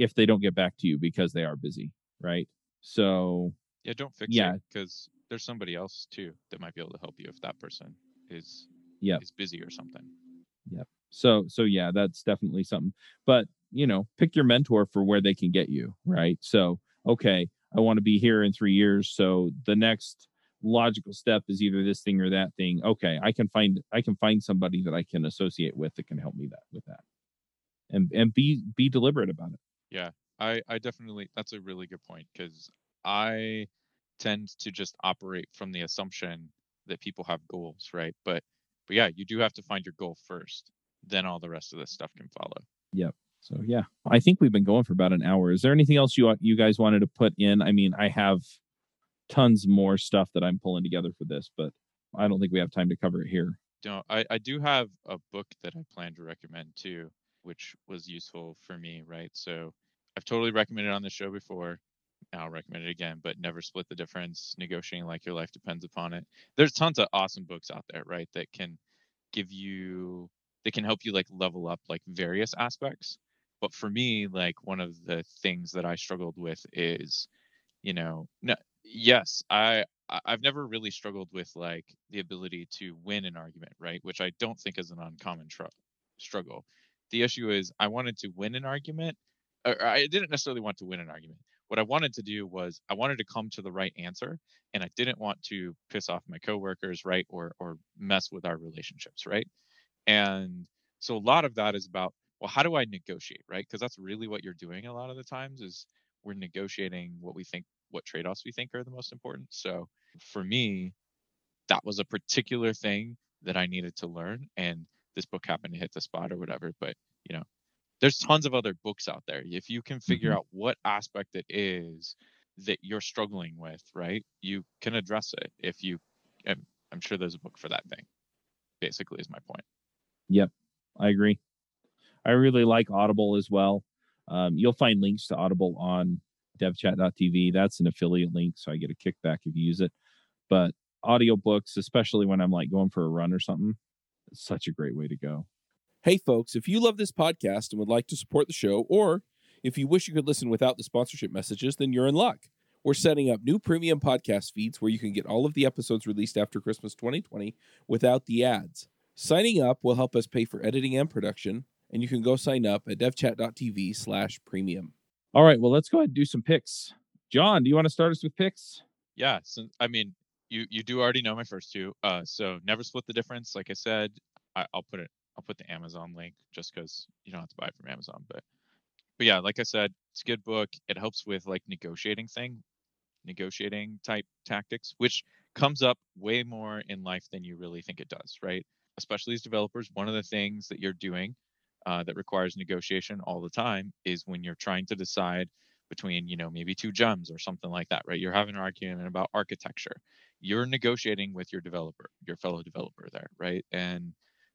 if they don't get back to you because they are busy right? So Yeah, don't fix Yeah. it because there's somebody else too that might be able to help you if that person is yeah is busy or something. Yeah. So so yeah that's definitely something. But you know pick your mentor for where they can get you right? So okay i want to be here in three years so the next logical step is either this thing or that thing. Okay i can find i can find somebody that i can associate with that can help me that with that. And and be be deliberate about it I I definitely that's a really good point because I tend to just operate from the assumption that people have goals, right? But but yeah, you do have to find your goal first. Then all the rest of this stuff can follow. Yep. So yeah i think we've been going for about an hour is there anything else you you guys wanted to put in i mean i have tons more stuff that i'm pulling together for this but i don't think we have time to cover it here No, I, I do have a book that I plan to recommend too, which was useful for me, right? So I've totally recommended on the show before. I'll recommend it again, but never split the difference, negotiating like your life depends upon it. There's tons of awesome books out there, right? That can give you that can help you like level up like various aspects. But for me, like one of the things that I struggled with is, you know, no, yes, I I- I've never really struggled with like the ability to win an argument, right? Which I don't think is an uncommon tr- struggle. The issue is I wanted to win an argument, I didn't necessarily want to win an argument. What I wanted to do was I wanted to come to the right answer, and I didn't want to piss off my coworkers, right, or or mess with our relationships, right? And so a lot of that is about well, how do I negotiate, right? Because that's really what you're doing a lot of the times is we're negotiating what we think what trade-offs we think are the most important. So for me, that was a particular thing that I needed to learn and this book happened to hit the spot or whatever, but you know, there's tons of other books out there. If you can figure Mhm. out what aspect it is that you're struggling with, right? You can address it if you and I'm sure there's a book for that thing. Basically is my point. Yep, I agree. I really like Audible as well. Um, you'll find links to Audible on devchat.tv. That's an affiliate link, so I get a kickback if you use it. But audiobooks, especially when I'm like going for a run or something, such a great way to go. Hey, folks, if you love this podcast and would like to support the show, or if you wish you could listen without the sponsorship messages, then you're in luck. We're setting up new premium podcast feeds where you can get all of the episodes released after Christmas 2020 without the ads. Signing up will help us pay for editing and production, and you can go sign up at devchat.tv slash premium. All right, well, let's go ahead and do some picks. John, do you want to start us with picks? Yeah, so I mean, you you do already know my first two. Uh, so never split the difference. Like I said, I, I'll put it. I'll put the Amazon link just because you don't have to buy it from Amazon. But but yeah, like I said, it's a good book. It helps with like negotiating thing, negotiating type tactics, which comes up way more in life than you really think it does, right? Especially as developers, one of the things that you're doing uh, that requires negotiation all the time is when you're trying to decide between you know maybe two gems or something like that right you're having an argument about architecture you're negotiating with your developer your fellow developer there right? And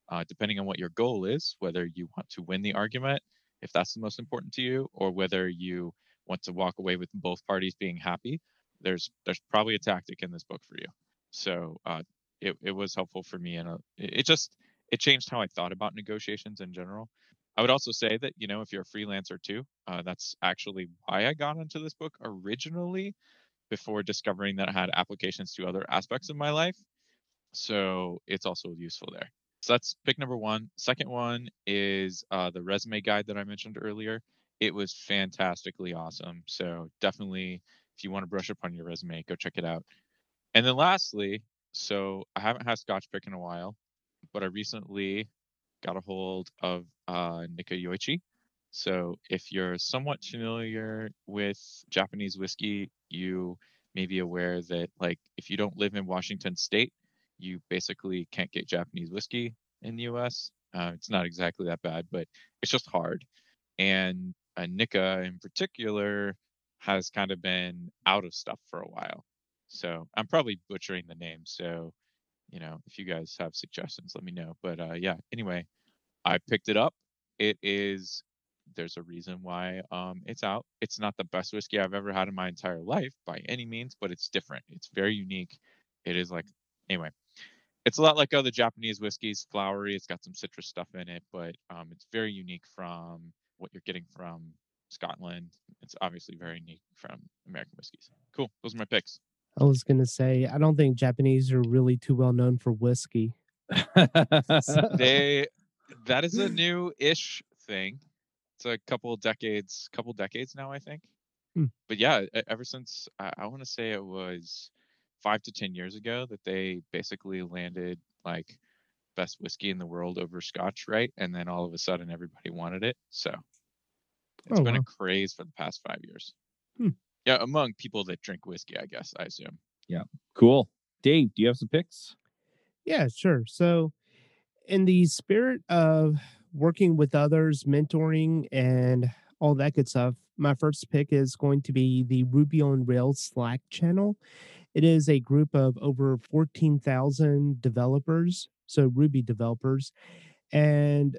uh, depending on what your goal is whether you want to win the argument if that's the most important to you or whether you want to walk away with both parties being happy there's there's probably a tactic in this book for you. So uh, it, it was helpful for me and it just it changed how i thought about negotiations in general. I would also say that, you know, if you're a freelancer too, uh, that's actually why I got into this book originally before discovering that it had applications to other aspects of my life. So it's also useful there. So that's pick number one. Second one is uh, the resume guide that I mentioned earlier. It was fantastically awesome. So definitely, if you want to brush up on your resume, go check it out. And then lastly, so I haven't had Scotch pick in a while, but I recently got a hold of uh, Nikka Yoichi. So if you're somewhat familiar with Japanese whiskey, you may be aware that like if you don't live in Washington State, you basically can't get Japanese whiskey in the U.S. Uh, it's not exactly that bad, but it's just hard. And uh, Nikka in particular has kind of been out of stuff for a while. So I'm probably butchering the name. So you know, if you guys have suggestions, let me know. But uh, yeah, anyway, I picked it up. It is there's a reason why um, it's out. It's not the best whiskey I've ever had in my entire life by any means, but it's different. It's very unique. It is like anyway. It's a lot like other Japanese whiskeys, flowery. It's got some citrus stuff in it, but um, it's very unique from what you're getting from Scotland. It's obviously very unique from American whiskeys. Cool. Those are my picks. I was gonna say I don't think Japanese are really too well known for whiskey. they that is a new-ish thing. It's a couple decades, couple decades now, I think. Hmm. But yeah, ever since I, I want to say it was five to ten years ago that they basically landed like best whiskey in the world over Scotch, right? And then all of a sudden everybody wanted it. So it's Oh, been wow. a craze for the past five years. Hmm. Yeah, among people that drink whiskey, I guess, I assume. Yeah, cool. Dave, do you have some picks? Yeah, sure. So, in the spirit of working with others, mentoring, and all that good stuff, my first pick is going to be the Ruby on Rails Slack channel. It is a group of over 14,000 developers, so Ruby developers, and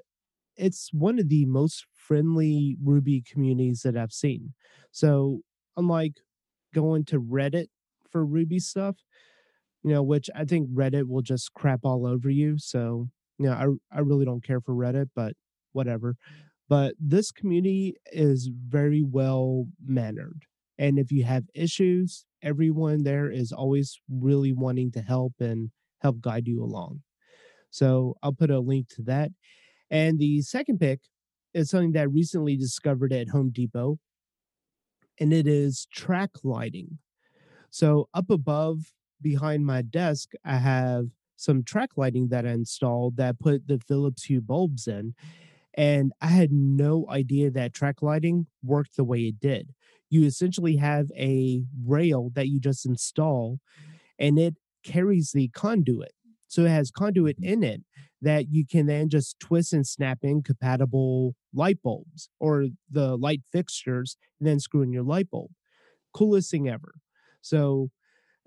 it's one of the most friendly Ruby communities that I've seen. So, unlike going to Reddit for Ruby stuff, you know, which I think Reddit will just crap all over you. So, you know, I I really don't care for Reddit, but whatever. But this community is very well mannered. And if you have issues, everyone there is always really wanting to help and help guide you along. So I'll put a link to that. And the second pick is something that I recently discovered at Home Depot, and it is track lighting. So up above behind my desk, I have some track lighting that I installed that put the Philips Hue bulbs in. And I had no idea that track lighting worked the way it did. You essentially have a rail that you just install and it carries the conduit. So it has conduit mm-hmm. in it that you can then just twist and snap in compatible light bulbs or the light fixtures and then screw in your light bulb. Coolest thing ever. So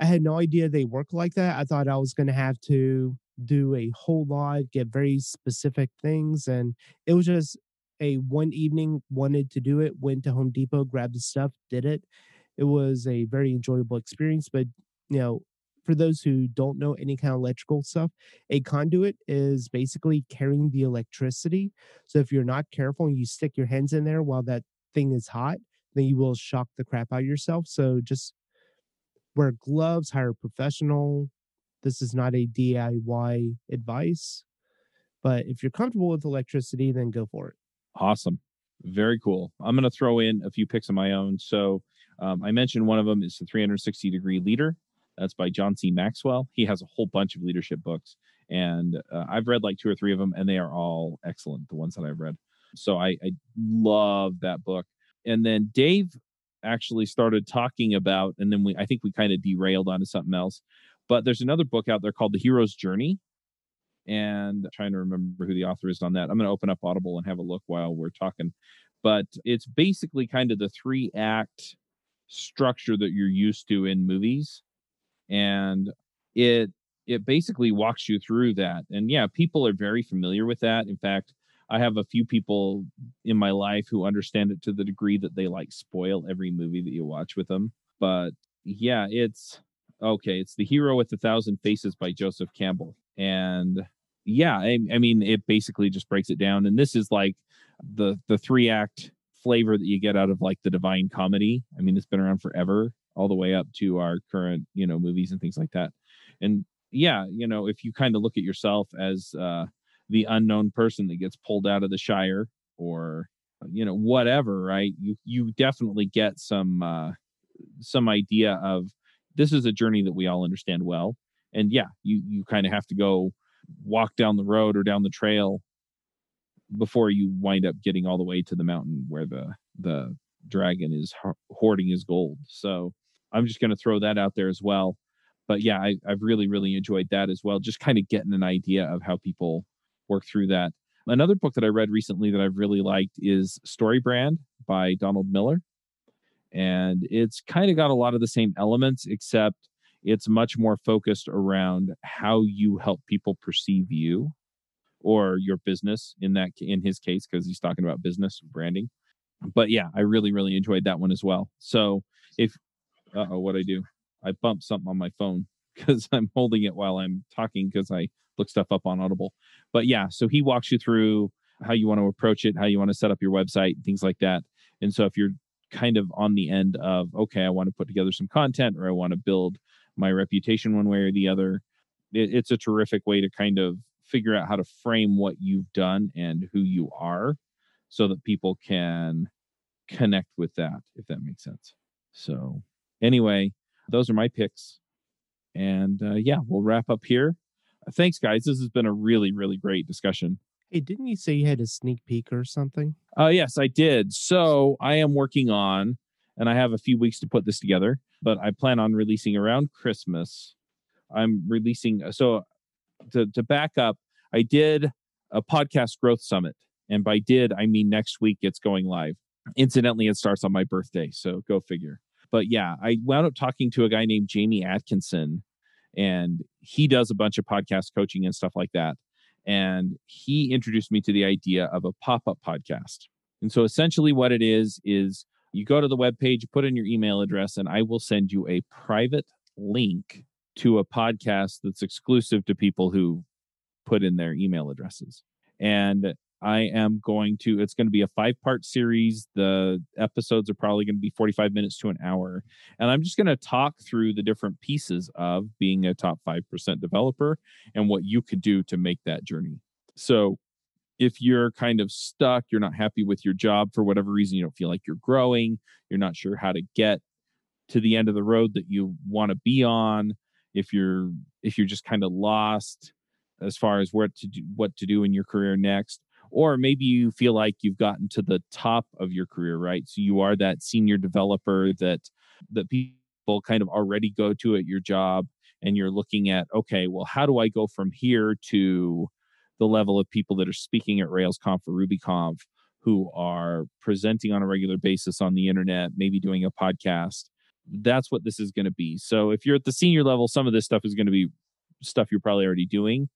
I had no idea they work like that. I thought I was going to have to do a whole lot, get very specific things. And it was just a one evening, wanted to do it, went to Home Depot, grabbed the stuff, did it. It was a very enjoyable experience. But, you know, for those who don't know any kind of electrical stuff, a conduit is basically carrying the electricity. So if you're not careful and you stick your hands in there while that thing is hot, then you will shock the crap out of yourself. So just wear gloves, hire a professional. This is not a DIY advice. But if you're comfortable with electricity, then go for it. Awesome. Very cool. I'm going to throw in a few picks of my own. So um, I mentioned one of them is the 360 degree leader. That's by John C. Maxwell. He has a whole bunch of leadership books, and uh, I've read like two or three of them, and they are all excellent. The ones that I've read. So I, I love that book. And then Dave actually started talking about, and then we I think we kind of derailed onto something else. But there's another book out there called The Hero's Journey, and I'm trying to remember who the author is on that. I'm going to open up Audible and have a look while we're talking. But it's basically kind of the three act structure that you're used to in movies. And it it basically walks you through that. And yeah, people are very familiar with that. In fact, I have a few people in my life who understand it to the degree that they like spoil every movie that you watch with them. But yeah, it's okay. It's The Hero with a Thousand Faces by Joseph Campbell. And yeah, I, I mean, it basically just breaks it down. And this is like the the three act flavor that you get out of like the Divine Comedy. I mean, it's been around forever, all the way up to our current, you know, movies and things like that. And yeah, you know, if you kind of look at yourself as uh the unknown person that gets pulled out of the Shire or you know whatever right? You you definitely get some uh some idea of this is a journey that we all understand well. And yeah you you kind of have to go walk down the road or down the trail before you wind up getting all the way to the mountain where the the dragon is hoarding his gold. So i'm just going to throw that out there as well. But yeah I, i've really really enjoyed that as well just kind of getting an idea of how people work through that. Another book that i read recently that i've really liked is story brand by donald miller. And it's kind of got a lot of the same elements except it's much more focused around how you help people perceive you or your business in that in his case because he's talking about business branding. But yeah i really really enjoyed that one as well. So if uh-oh what i do? I bumped something on my phone because i'm holding it while i'm talking because i look stuff up on audible. But yeah so he walks you through how you want to approach it how you want to set up your website things like that. And so if you're kind of on the end of okay i want to put together some content or i want to build my reputation one way or the other it, it's a terrific way to kind of figure out how to frame what you've done and who you are so that people can connect with that if that makes sense. So anyway those are my picks. And uh, yeah we'll wrap up here thanks guys this has been a really really great discussion Hey, didn't you say you had a sneak peek or something? Uh, yes, I did. So I am working on, and I have a few weeks to put this together, but I plan on releasing around Christmas. I'm releasing, so to, to back up, I did a podcast growth summit. And by did, I mean next week it's going live. Incidentally, it starts on my birthday. So go figure. But yeah, I wound up talking to a guy named Jamie Atkinson, and he does a bunch of podcast coaching and stuff like that. And he introduced me to the idea of a pop-up podcast. And so essentially what it is is you go to the web page put in your email address and i will send you a private link to a podcast that's exclusive to people who put in their email addresses. And I am going to, it's going to be a five part series. The episodes are probably going to be 45 minutes to an hour. And I'm just going to talk through the different pieces of being a top 5% developer and what you could do to make that journey. So if you're kind of stuck, you're not happy with your job for whatever reason, you don't feel like you're growing, you're not sure how to get to the end of the road that you want to be on, if you're if you're just kind of lost as far as what to do what to do in your career next or maybe you feel like you've gotten to the top of your career right? So you are that senior developer that that people kind of already go to at your job and you're looking at okay well how do i go from here to the level of people that are speaking at railsconf or rubyconf who are presenting on a regular basis on the internet maybe doing a podcast? That's what this is going to be. So if you're at the senior level some of this stuff is going to be stuff you're probably already doing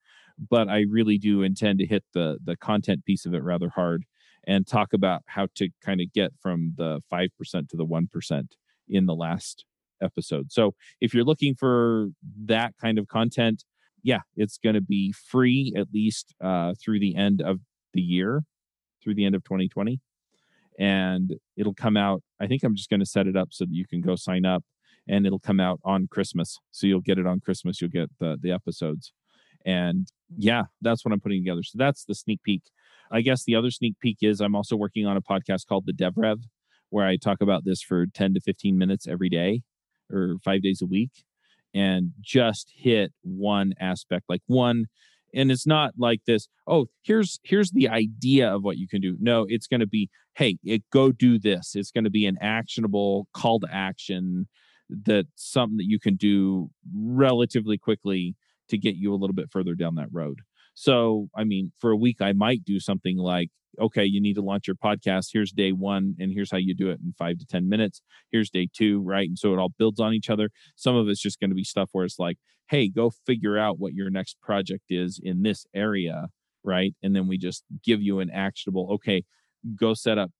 but I really do intend to hit the the content piece of it rather hard and talk about how to kind of get from the 5% to the 1% in the last episode. So if you're looking for that kind of content, yeah, it's going to be free at least uh, through the end of the year, through the end of 2020. And it'll come out. I think I'm just going to set it up so that you can go sign up and it'll come out on Christmas. So you'll get it on Christmas. You'll get the, the episodes. And mm-hmm. yeah, that's what I'm putting together. So that's the sneak peek. I guess the other sneak peek is I'm also working on a podcast called The DevRev, where I talk about this for 10 to 15 minutes every day or five days a week and just hit one aspect, like one. And it's not like this, oh, here's here's the idea of what you can do. No, it's going to be, hey, it, go do this. It's going to be an actionable call to action that something that you can do relatively quickly to get you a little bit further down that road. So, I mean, for a week, I might do something like, okay, you need to launch your podcast. Here's day one, and here's how you do it in five to 10 minutes. Here's day two, right? And so it all builds on each other. Some of it's just going to be stuff where it's like, hey, go figure out what your next project is in this area, right? And then we just give you an actionable, okay, go set up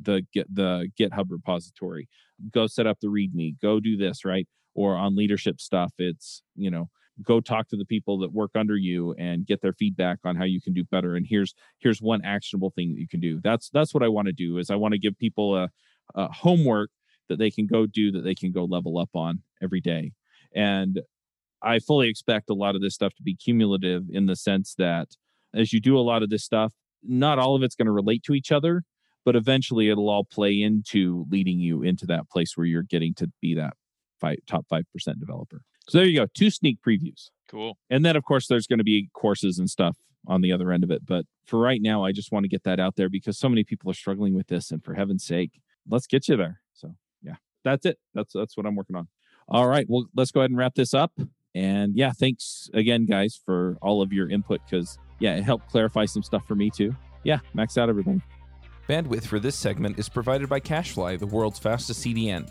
the the GitHub repository, go set up the README, go do this, right? Or on leadership stuff, it's, you know, go talk to the people that work under you and get their feedback on how you can do better. And here's here's one actionable thing that you can do. That's that's what i want to do is i want to give people a, a homework that they can go do that they can go level up on every day. And i fully expect a lot of this stuff to be cumulative in the sense that as you do a lot of this stuff not all of it's going to relate to each other but eventually it'll all play into leading you into that place where you're getting to be that five, top 5% developer so there you go, two sneak previews. Cool. And then, of course, there's going to be courses and stuff on the other end of it. But for right now, I just want to get that out there because so many people are struggling with this. And for heaven's sake, let's get you there. So yeah, that's it. That's that's what I'm working on. All right. Well, let's go ahead and wrap this up. And yeah, thanks again, guys, for all of your input because yeah, it helped clarify some stuff for me too. Yeah, max out everything. Bandwidth for this segment is provided by CacheFly, the world's fastest CDN.